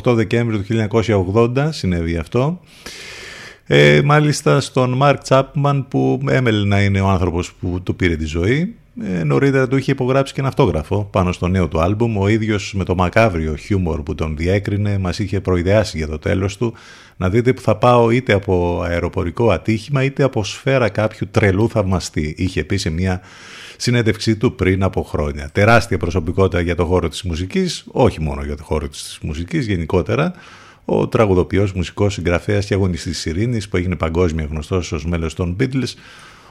8 Δεκέμβρη του 1980 συνέβη αυτό. Ε, μάλιστα στον Μάρκ Τσάπμαν που έμελε να είναι ο άνθρωπος που του πήρε τη ζωή. Ε, νωρίτερα του είχε υπογράψει και ένα αυτόγραφο πάνω στο νέο του άλμπουμ. Ο ίδιος με το μακάβριο χιούμορ που τον διέκρινε μας είχε προειδεάσει για το τέλος του. Να δείτε που θα πάω είτε από αεροπορικό ατύχημα είτε από σφαίρα κάποιου τρελού θαυμαστή. Είχε πει σε μια συνέντευξή του πριν από χρόνια. Τεράστια προσωπικότητα για το χώρο της μουσικής, όχι μόνο για το χώρο της μουσικής, γενικότερα ο τραγουδοποιός, μουσικός, συγγραφέας και αγωνιστής της ειρήνης που έγινε παγκόσμια γνωστός ως μέλος των Beatles,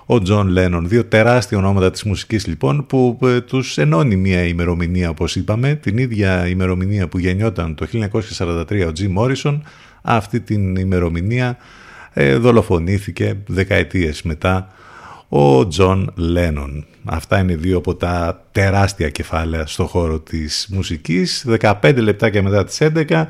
ο Τζον Λένον. Δύο τεράστια ονόματα της μουσικής λοιπόν που ε, τους ενώνει μια ημερομηνία όπως είπαμε, την ίδια ημερομηνία που γεννιόταν το 1943 ο Τζιμ Μόρισον, αυτή την ημερομηνία ε, δολοφονήθηκε δεκαετίες μετά ο Τζον Λένον. Αυτά είναι δύο από τα τεράστια κεφάλαια στο χώρο της μουσικής. 15 λεπτάκια μετά τις 11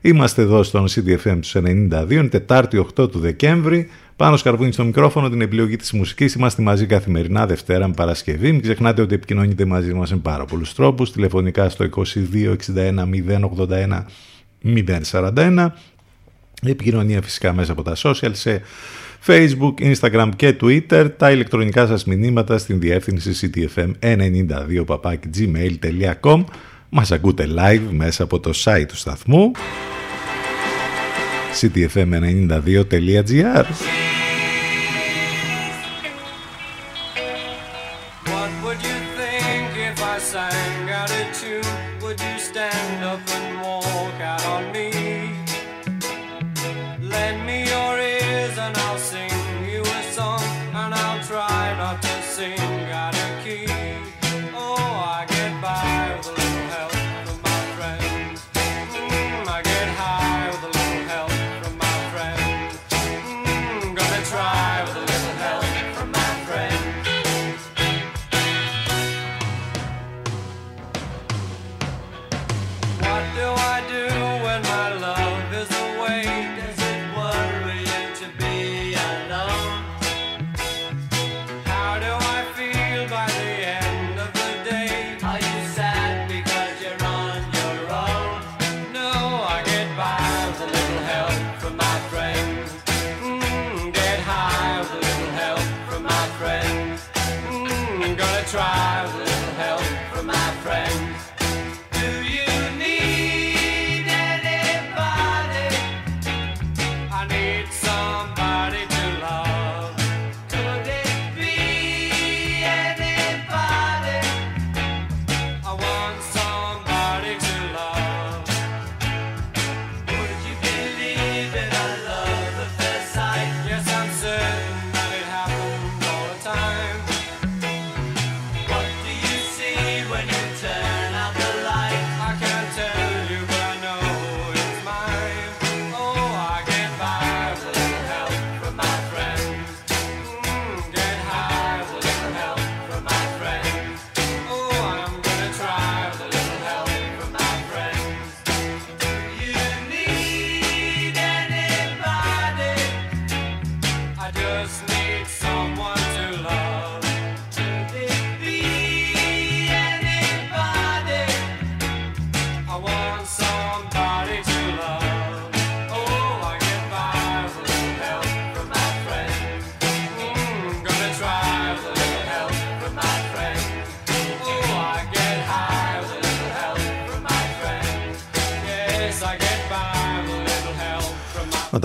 Είμαστε εδώ στον CDFM του 92, είναι Τετάρτη 8 του Δεκέμβρη. Πάνω σκαρβούνι στο μικρόφωνο την επιλογή της μουσικής. Είμαστε μαζί καθημερινά Δευτέρα με Παρασκευή. Μην ξεχνάτε ότι επικοινωνείτε μαζί μας με πάρα πολλούς τρόπους. Τηλεφωνικά στο 22 61 081 041. Επικοινωνία φυσικά μέσα από τα social σε Facebook, Instagram και Twitter. Τα ηλεκτρονικά σας μηνύματα στην διεύθυνση ctfm92 gmail.com μας ακούτε live μέσα από το site του σταθμού ctfm92.gr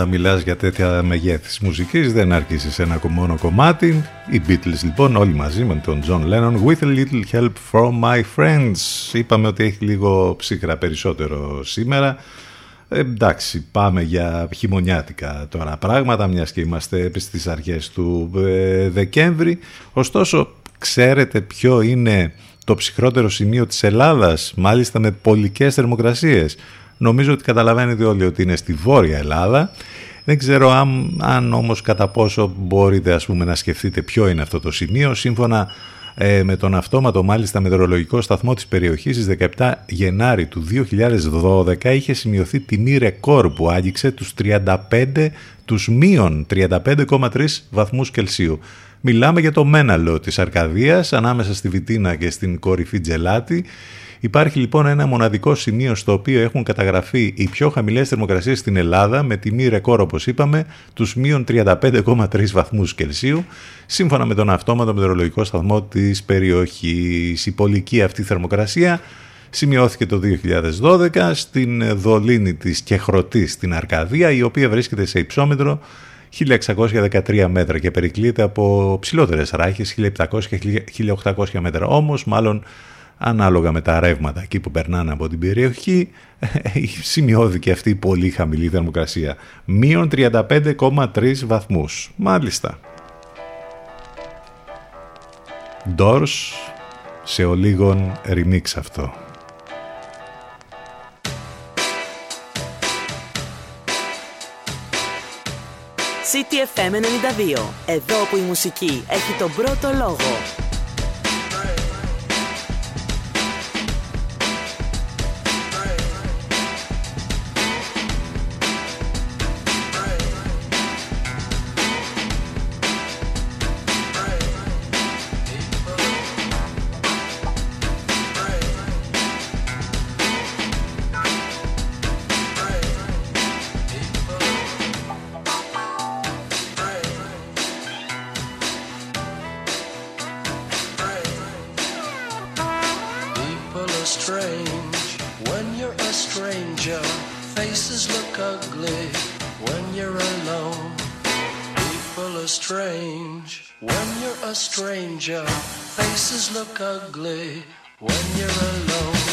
Όταν μιλάς για τέτοια μεγέθης μουσικής δεν αρχίσεις ένα μόνο κομμάτι. Οι Beatles λοιπόν όλοι μαζί με τον John Lennon With a little help from my friends. Είπαμε ότι έχει λίγο ψύχρα περισσότερο σήμερα. Ε, εντάξει, πάμε για χειμωνιάτικα τώρα πράγματα, μιας και είμαστε στις αρχές του ε, Δεκέμβρη. Ωστόσο, ξέρετε ποιο είναι το ψυχρότερο σημείο της Ελλάδας, μάλιστα με πολικές θερμοκρασίες; Νομίζω ότι καταλαβαίνετε όλοι ότι είναι στη Βόρεια Ελλάδα. Δεν ξέρω αν, αν όμως κατά πόσο μπορείτε ας πούμε, να σκεφτείτε ποιο είναι αυτό το σημείο. Σύμφωνα ε, με τον αυτόματο μάλιστα μετεωρολογικό σταθμό της περιοχής στις 17 Γενάρη του 2012 είχε σημειωθεί τιμή ρεκόρ που άγγιξε τους 35, τους μείον 35,3 βαθμούς Κελσίου. Μιλάμε για το Μέναλο της Αρκαδίας ανάμεσα στη Βιτίνα και στην κορυφή Τζελάτη Υπάρχει λοιπόν ένα μοναδικό σημείο στο οποίο έχουν καταγραφεί οι πιο χαμηλές θερμοκρασίες στην Ελλάδα με τιμή ρεκόρ όπως είπαμε τους μείον 35,3 βαθμούς Κελσίου σύμφωνα με τον αυτόματο μετεωρολογικό σταθμό της περιοχής. Η πολική αυτή θερμοκρασία σημειώθηκε το 2012 στην δολίνη της Κεχρωτής στην Αρκαδία η οποία βρίσκεται σε υψόμετρο 1613 μέτρα και περικλείεται από ψηλότερες ράχες 1700 και 1800 μέτρα. Όμως μάλλον ανάλογα με τα ρεύματα εκεί που περνάνε από την περιοχή σημειώθηκε αυτή η πολύ χαμηλή θερμοκρασία. Μείον 35,3 βαθμούς. Μάλιστα. Doors σε ολίγων remix αυτό. CTFM 92. Εδώ που η μουσική έχει τον πρώτο λόγο. ugly when you're alone.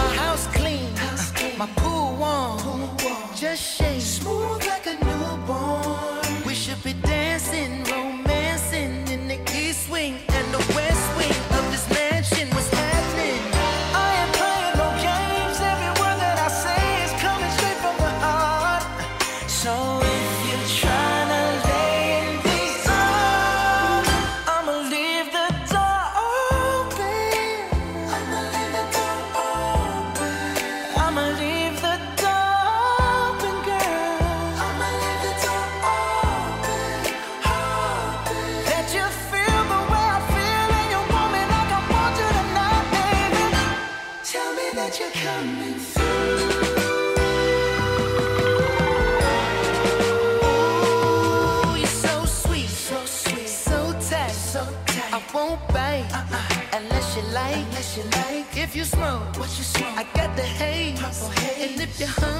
My house clean, my pool warm, just shake. Smooth like a newborn. What you smoke? I got the hate. And if you're hungry,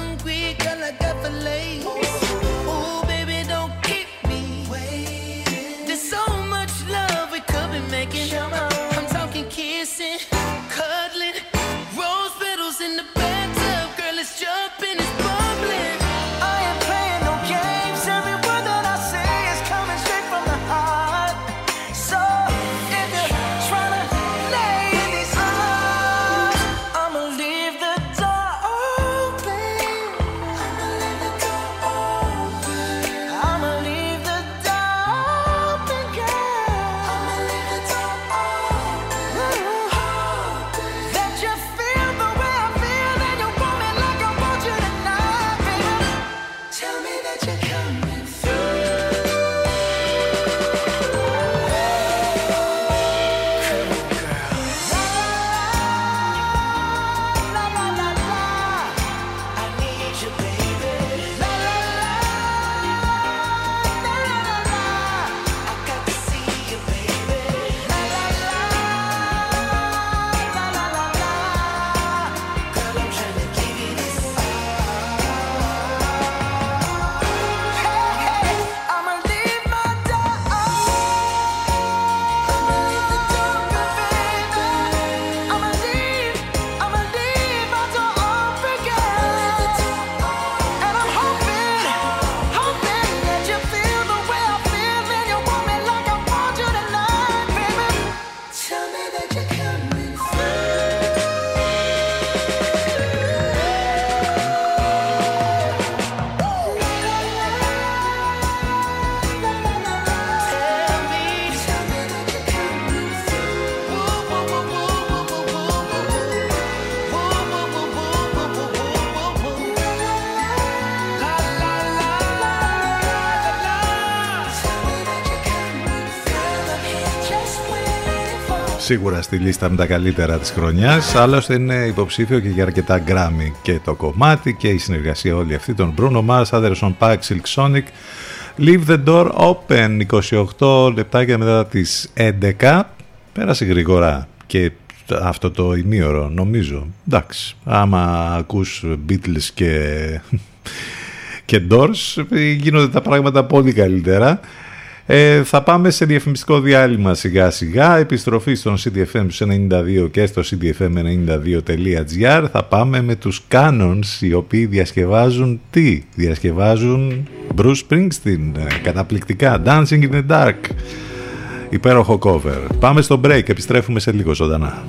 σίγουρα στη λίστα με τα καλύτερα της χρονιάς άλλωστε είναι υποψήφιο και για αρκετά γκράμμι και το κομμάτι και η συνεργασία όλη αυτή των Bruno Mars, Anderson Paak, Silk Sonic Leave the Door Open 28 λεπτάκια μετά τις 11 πέρασε γρήγορα και αυτό το ημίωρο νομίζω. Εντάξει άμα ακούς Beatles και και Doors ε, γίνονται τα πράγματα πολύ καλύτερα. Ε, θα πάμε σε διαφημιστικό διάλειμμα σιγά σιγά. Επιστροφή στον CDFM 92 και στο cdfm92.gr. Θα πάμε με τους Canons οι οποίοι διασκευάζουν τι; Διασκευάζουν Bruce Springsteen. Ε, καταπληκτικά. Dancing in the Dark. Υπέροχο cover. Πάμε στο break. Επιστρέφουμε σε λίγο ζωντανά.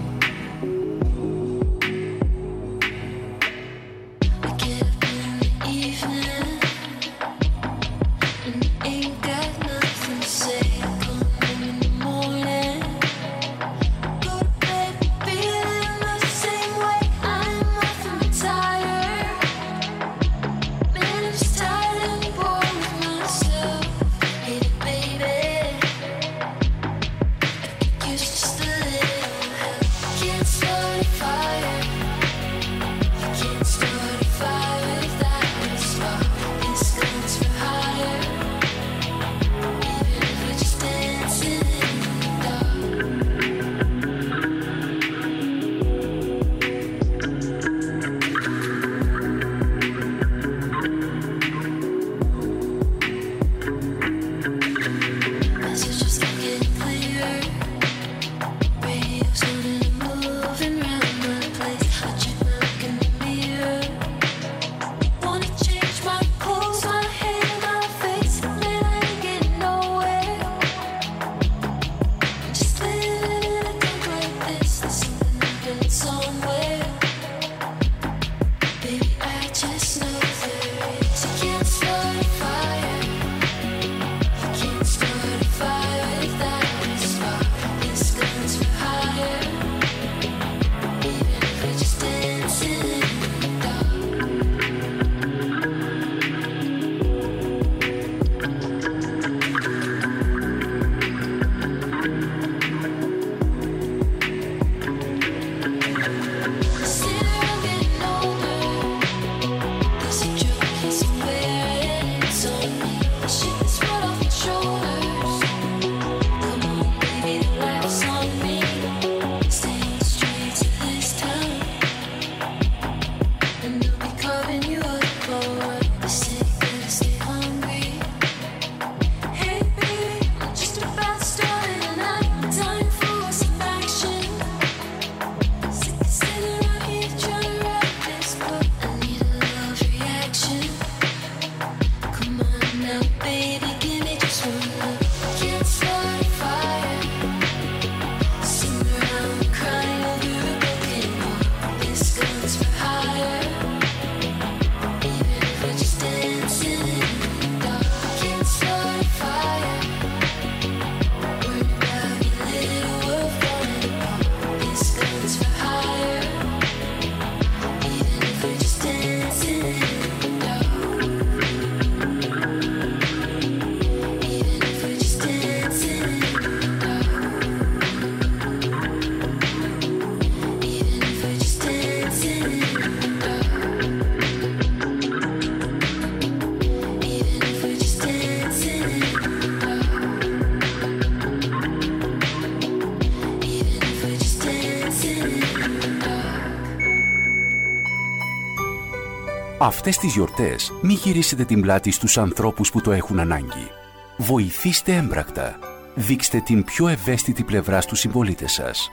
Αυτές τις γιορτές μη γυρίσετε την πλάτη στους ανθρώπους που το έχουν ανάγκη. Βοηθήστε έμπρακτα. Δείξτε την πιο ευαίσθητη πλευρά στους συμπολίτες σας.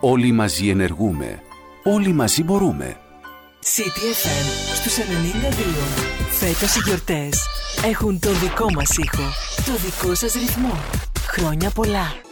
Όλοι μαζί ενεργούμε. Όλοι μαζί μπορούμε. CTFM στους 92. Φέτος οι γιορτές έχουν το δικό μας ήχο, το δικό σας ρυθμό. Χρόνια πολλά.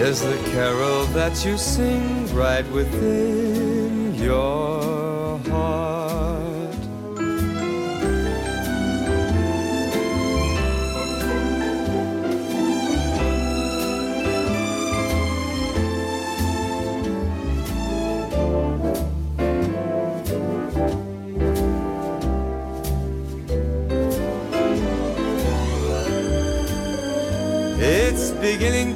is the carol that you sing right within your heart. It's beginning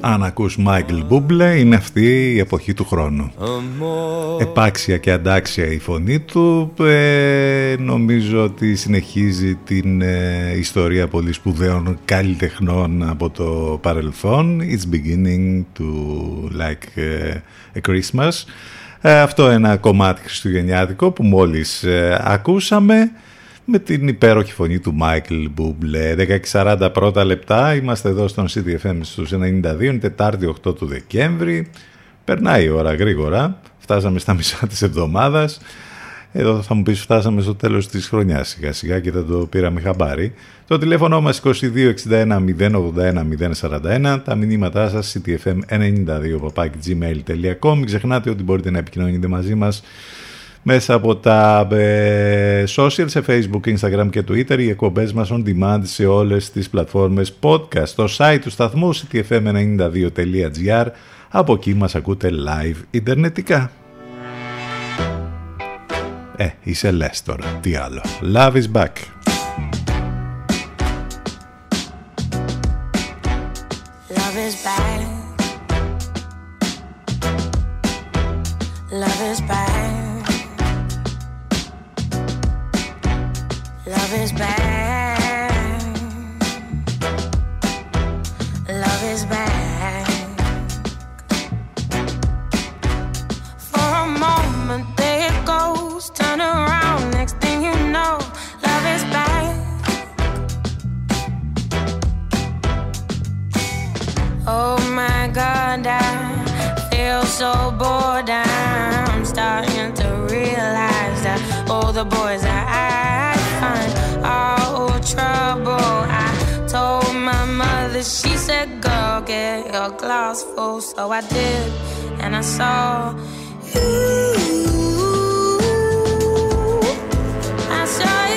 Αν ακούς Michael Bublé είναι αυτή η εποχή του χρόνου. Επάξια και αντάξια η φωνή του. Ε, νομίζω ότι συνεχίζει την ε, ιστορία πολύ σπουδαίων καλλιτεχνών από το παρελθόν. It's beginning to like ε, a Christmas. Ε, αυτό ένα κομμάτι χριστουγεννιάτικο που μόλις ακούσαμε με την υπέροχη φωνή του Michael Bublé. 16.40 πρώτα λεπτά, είμαστε εδώ στον CDFM στους 92, είναι Τετάρτη 8 του Δεκέμβρη. Περνάει η ώρα γρήγορα, φτάσαμε στα μισά της εβδομάδας. Εδώ θα μου πεις φτάσαμε στο τέλος της χρονιάς σιγά σιγά και δεν το πήραμε χαμπάρι. Το τηλέφωνο μας 2261 081 041, τα μηνύματά σας ctfm92 gmail.com. Μην ξεχνάτε ότι μπορείτε να επικοινωνείτε μαζί μας μέσα από τα ε, social σε facebook, instagram και twitter οι εκπομπές μας on demand σε όλες τις πλατφόρμες podcast. Στο site του σταθμού ctfm92.gr από εκεί μας ακούτε live ιντερνετικά. Ε, είσαι λες τώρα, τι άλλο. Love is back so bored. I'm starting to realize that all the boys that I find are all trouble. I told my mother, she said, Girl, get your glass full. So I did, and I saw you. I saw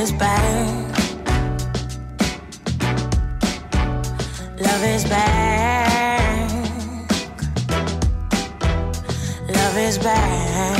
is bad. Love is bad. Love is bad.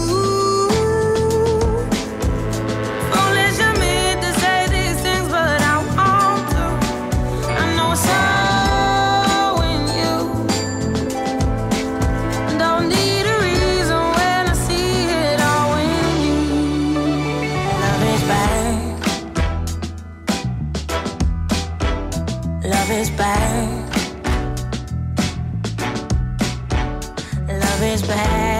Bad.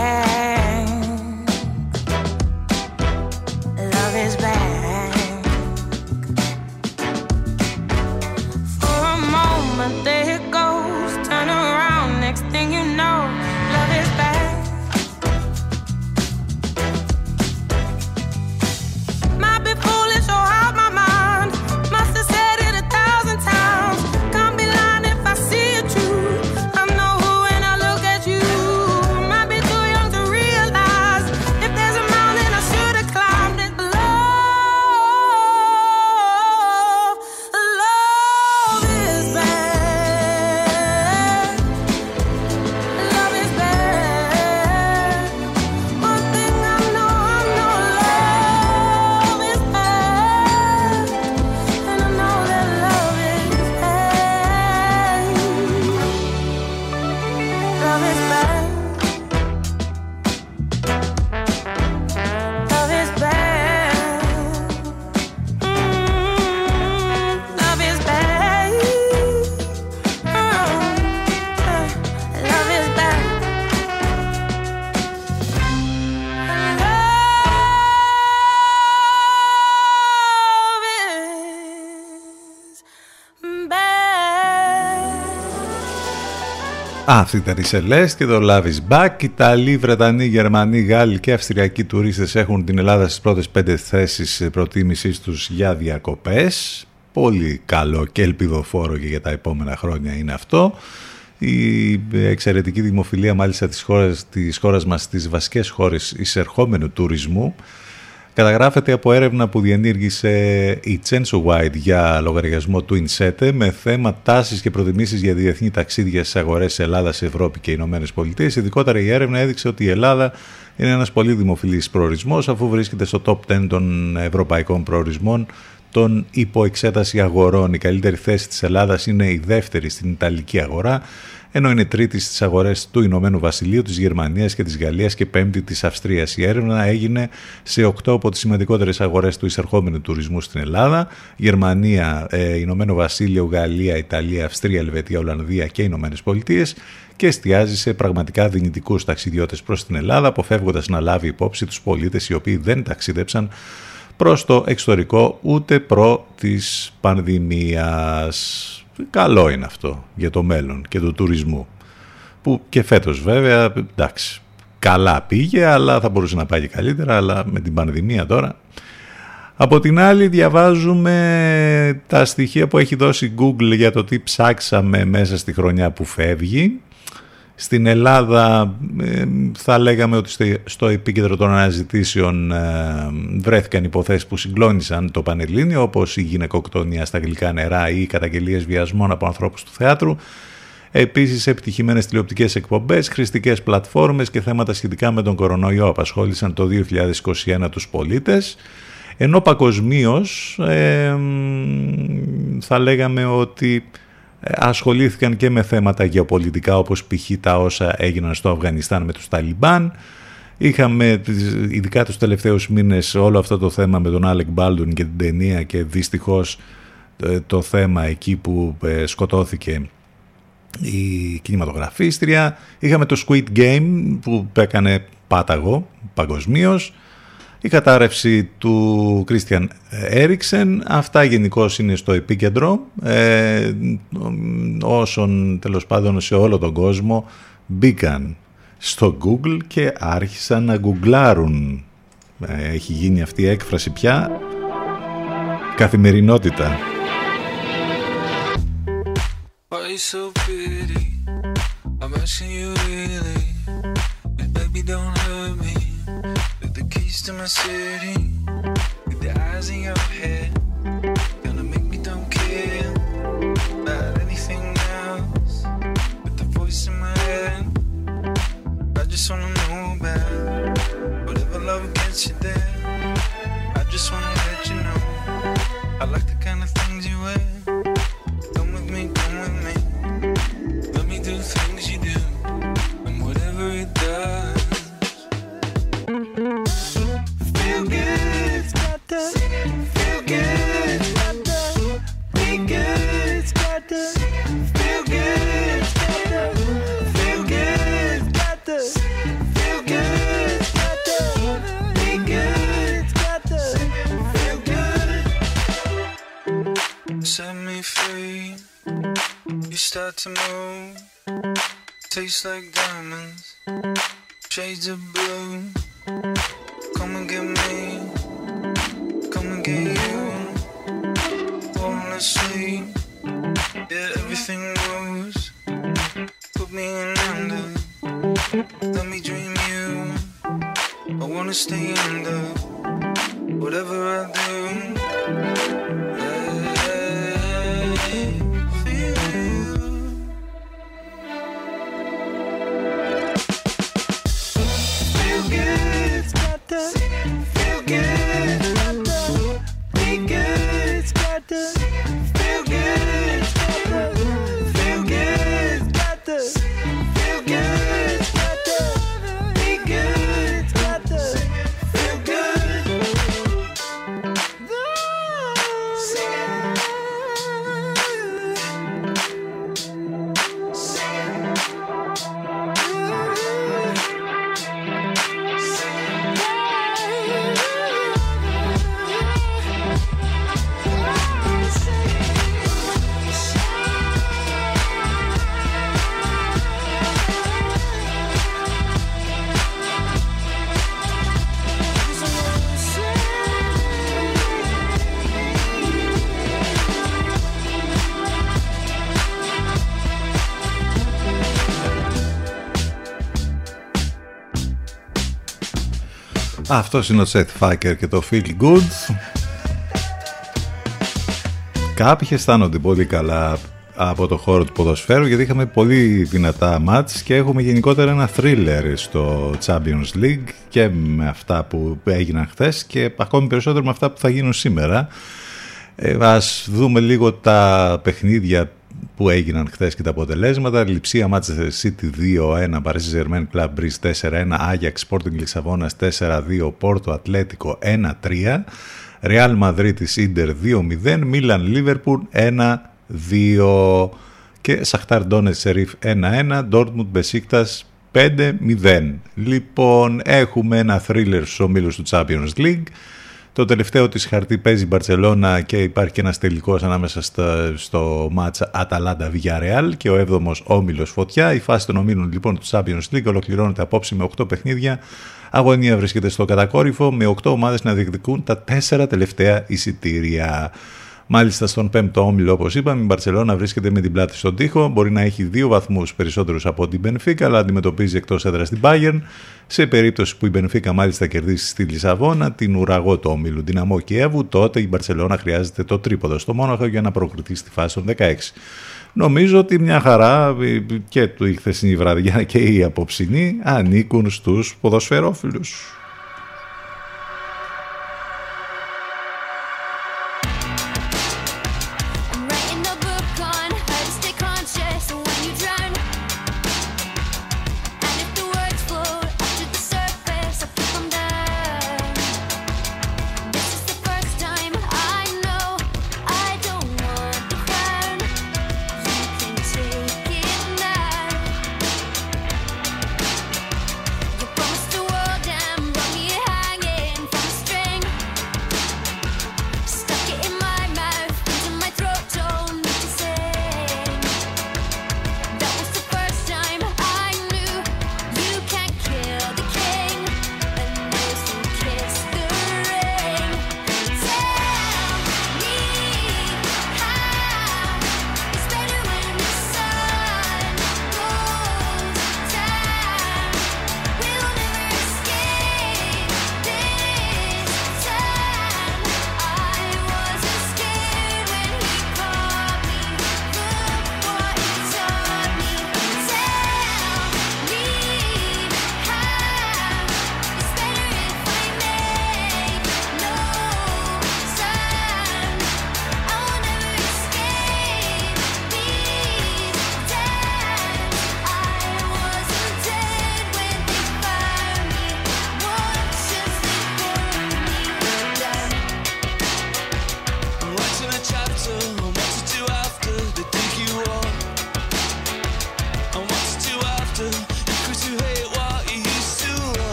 Αυτή ήταν η Celeste και το Love is Back. Ιταλοί, Βρετανοί, Γερμανοί, Γάλλοι και Αυστριακοί τουρίστες έχουν την Ελλάδα στις πρώτες πέντε θέσεις προτίμησής τους για διακοπές. Πολύ καλό και ελπιδοφόρο και για τα επόμενα χρόνια είναι αυτό. Η εξαιρετική δημοφιλία μάλιστα της χώρας, της χώρας μας στις βασικές χώρες εισερχόμενου τουρισμού καταγράφεται από έρευνα που διενήργησε η Chenso White για λογαριασμό του Insete με θέμα τάσεις και προτιμήσεις για διεθνή ταξίδια στις αγορές Ελλάδας, Ευρώπη και Ηνωμένες Πολιτείες. Ειδικότερα η έρευνα έδειξε ότι η Ελλάδα είναι ένας πολύ δημοφιλής προορισμός αφού βρίσκεται στο top 10 των ευρωπαϊκών προορισμών των υποεξέταση αγορών. Η καλύτερη θέση της Ελλάδας είναι η δεύτερη στην Ιταλική αγορά, ενώ είναι τρίτη στις αγορές του Ηνωμένου Βασιλείου, της Γερμανίας και της Γαλλίας και πέμπτη της Αυστρίας. Η έρευνα έγινε σε οκτώ από τις σημαντικότερες αγορές του εισερχόμενου τουρισμού στην Ελλάδα, Γερμανία, ε, Ηνωμένο Βασίλειο, Γαλλία, Ιταλία, Αυστρία, Ελβετία, Ολλανδία και Ηνωμένες Πολιτείες και εστιάζει σε πραγματικά δυνητικούς ταξιδιώτες προς την Ελλάδα, αποφεύγοντας να λάβει υπόψη τους πολίτες οι οποίοι δεν ταξίδεψαν προς το εξωτερικό ούτε προ της πανδημίας. Καλό είναι αυτό για το μέλλον και το τουρισμού. Που και φέτος βέβαια, εντάξει, καλά πήγε, αλλά θα μπορούσε να πάει και καλύτερα, αλλά με την πανδημία τώρα. Από την άλλη διαβάζουμε τα στοιχεία που έχει δώσει Google για το τι ψάξαμε μέσα στη χρονιά που φεύγει. Στην Ελλάδα ε, θα λέγαμε ότι στο επίκεντρο των αναζητήσεων ε, βρέθηκαν υποθέσεις που συγκλώνησαν το Πανελλήνιο όπως η γυναικοκτονία στα γλυκά νερά ή οι καταγγελίες βιασμών από ανθρώπους του θεάτρου. Επίσης επιτυχημένες τηλεοπτικές εκπομπές, χρηστικές πλατφόρμες και θέματα σχετικά με τον κορονοϊό απασχόλησαν το 2021 τους πολίτες. Ενώ παγκοσμίως ε, θα λέγαμε ότι ε, ασχολήθηκαν και με θέματα γεωπολιτικά όπως π.χ. τα όσα έγιναν στο Αφγανιστάν με τους Ταλιμπάν. Είχαμε ειδικά τους τελευταίους μήνες όλο αυτό το θέμα με τον Άλεκ Μπάλτον και την ταινία και δυστυχώς ε, το θέμα εκεί που ε, σκοτώθηκε η κινηματογραφίστρια. Είχαμε το Squid Game που έκανε πάταγο παγκοσμίως η κατάρρευση του Κρίστιαν Έριξεν. Αυτά γενικώς είναι στο επίκεντρο ε, όσων τέλος πάντων σε όλο τον κόσμο μπήκαν στο Google και άρχισαν να γκουγκλάρουν. Ε, έχει γίνει αυτή η έκφραση πια καθημερινότητα. To my city with the eyes in your head. Gonna make me don't care about anything else with the voice in my head. I just wanna know about whatever love gets you there. I just wanna to move, tastes like diamonds, shades of blue. Come and get me, come and get you. Falling asleep, yeah, everything moves. Put me in under, let me dream you. I wanna stay under, whatever I do. Αυτός είναι ο Seth Φάκερ και το Feel Good. Κάποιοι αισθάνονται πολύ καλά από το χώρο του ποδοσφαίρου γιατί είχαμε πολύ δυνατά μάτς και έχουμε γενικότερα ένα thriller στο Champions League και με αυτά που έγιναν χθες και ακόμη περισσότερο με αυτά που θα γίνουν σήμερα. Ε, ας δούμε λίγο τα παιχνίδια που έγιναν χθε και τα αποτελέσματα. Λιψία Manchester City 2-1, Paris Saint-Germain Club Breeze 4-1, Ajax Sporting Λισαβόνα 4-2, Porto Ατλέτικο 1-3, Real Madrid Inter 2-0, Milan Liverpool 1-2 και Σαχτάρ Ντόνετ Σερίφ 1-1, Dortmund Besiktas 5-0. Λοιπόν, έχουμε ένα thriller στους ομίλους του Champions League. Το τελευταίο της χαρτί παίζει η Μπαρτσελώνα και υπάρχει και ένας τελικός ανάμεσα στο, στο μάτσα Αταλάντα Villarreal και ο 7ος Όμιλος Φωτιά. Η φάση των ομίλων λοιπόν του Champions League ολοκληρώνεται απόψε με 8 παιχνίδια. Αγωνία βρίσκεται στο κατακόρυφο με 8 ομάδες να διεκδικούν τα 4 τελευταία εισιτήρια. Μάλιστα στον πέμπτο όμιλο, όπως είπαμε, η Μπαρσελόνα βρίσκεται με την πλάτη στον τοίχο. Μπορεί να έχει δύο βαθμούς περισσότερους από την Μπενφίκα, αλλά αντιμετωπίζει εκτός έδρας την Bayern. Σε περίπτωση που η Μπενφίκα μάλιστα κερδίσει στη Λισαβόνα την ουραγό του όμιλου Δυναμό Κιέβου, τότε η Μπαρσελόνα χρειάζεται το τρίποδο στο Μόναχο για να προκριθεί στη φάση των 16. Νομίζω ότι μια χαρά και του η χθεσινή βραδιά και η απόψινή ανήκουν στους ποδοσφαιρόφιλους.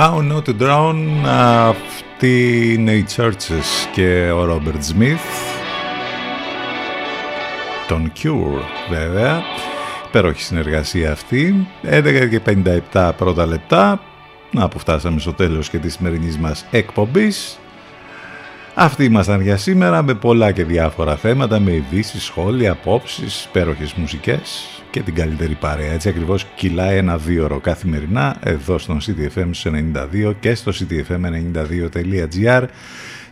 How Not to Drown αυτή είναι οι Churches και ο Robert Smith. Τον Cure βέβαια. Υπέροχη συνεργασία αυτή. 11 και 57 πρώτα λεπτά να που φτάσαμε στο τέλος και της σημερινής μας εκπομπής. Αυτοί ήμασταν για σήμερα με πολλά και διάφορα θέματα με ειδήσεις, σχόλια, απόψεις, υπέροχες μουσικές και την καλύτερη παρέα. Έτσι ακριβώς κυλάει ένα δύο ώρο καθημερινά εδώ στον CTFM 92 και στο ctfm92.gr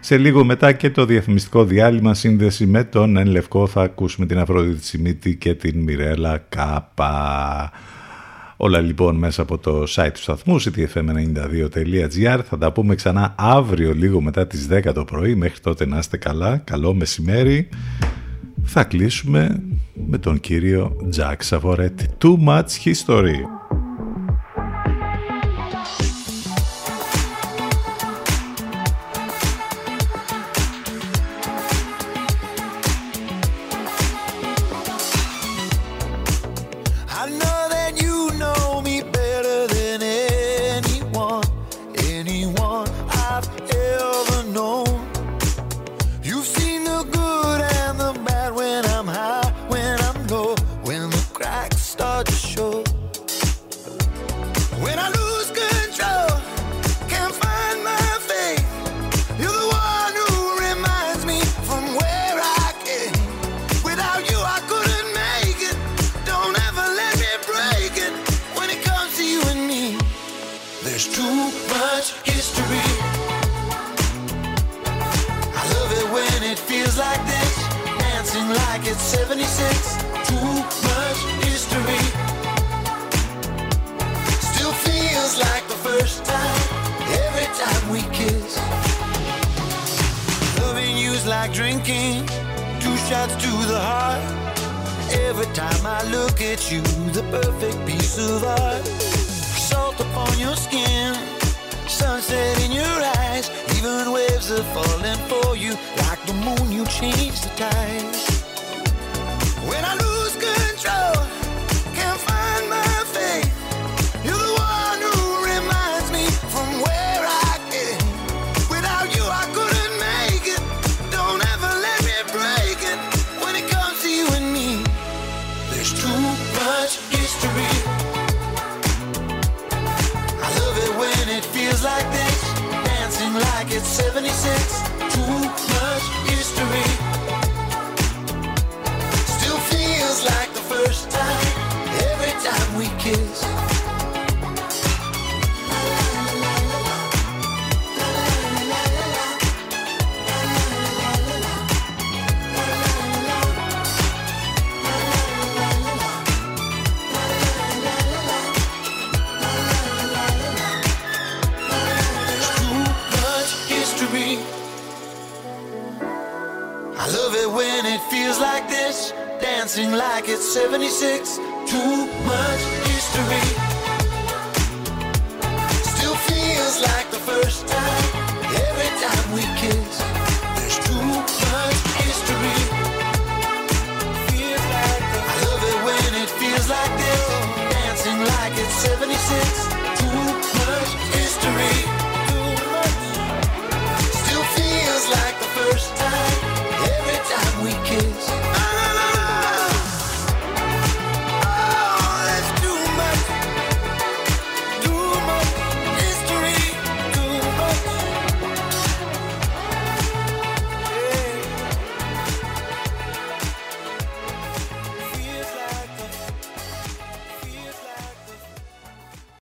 σε λίγο μετά και το διαφημιστικό διάλειμμα σύνδεση με τον Εν Λευκό θα ακούσουμε την Αφροδίτη Σιμίτη και την Μιρέλα Κάπα. Όλα λοιπόν μέσα από το site του σταθμού ctfm92.gr θα τα πούμε ξανά αύριο λίγο μετά τις 10 το πρωί. Μέχρι τότε να είστε καλά, καλό μεσημέρι θα κλείσουμε με τον κύριο Jack Savoretti Too Much History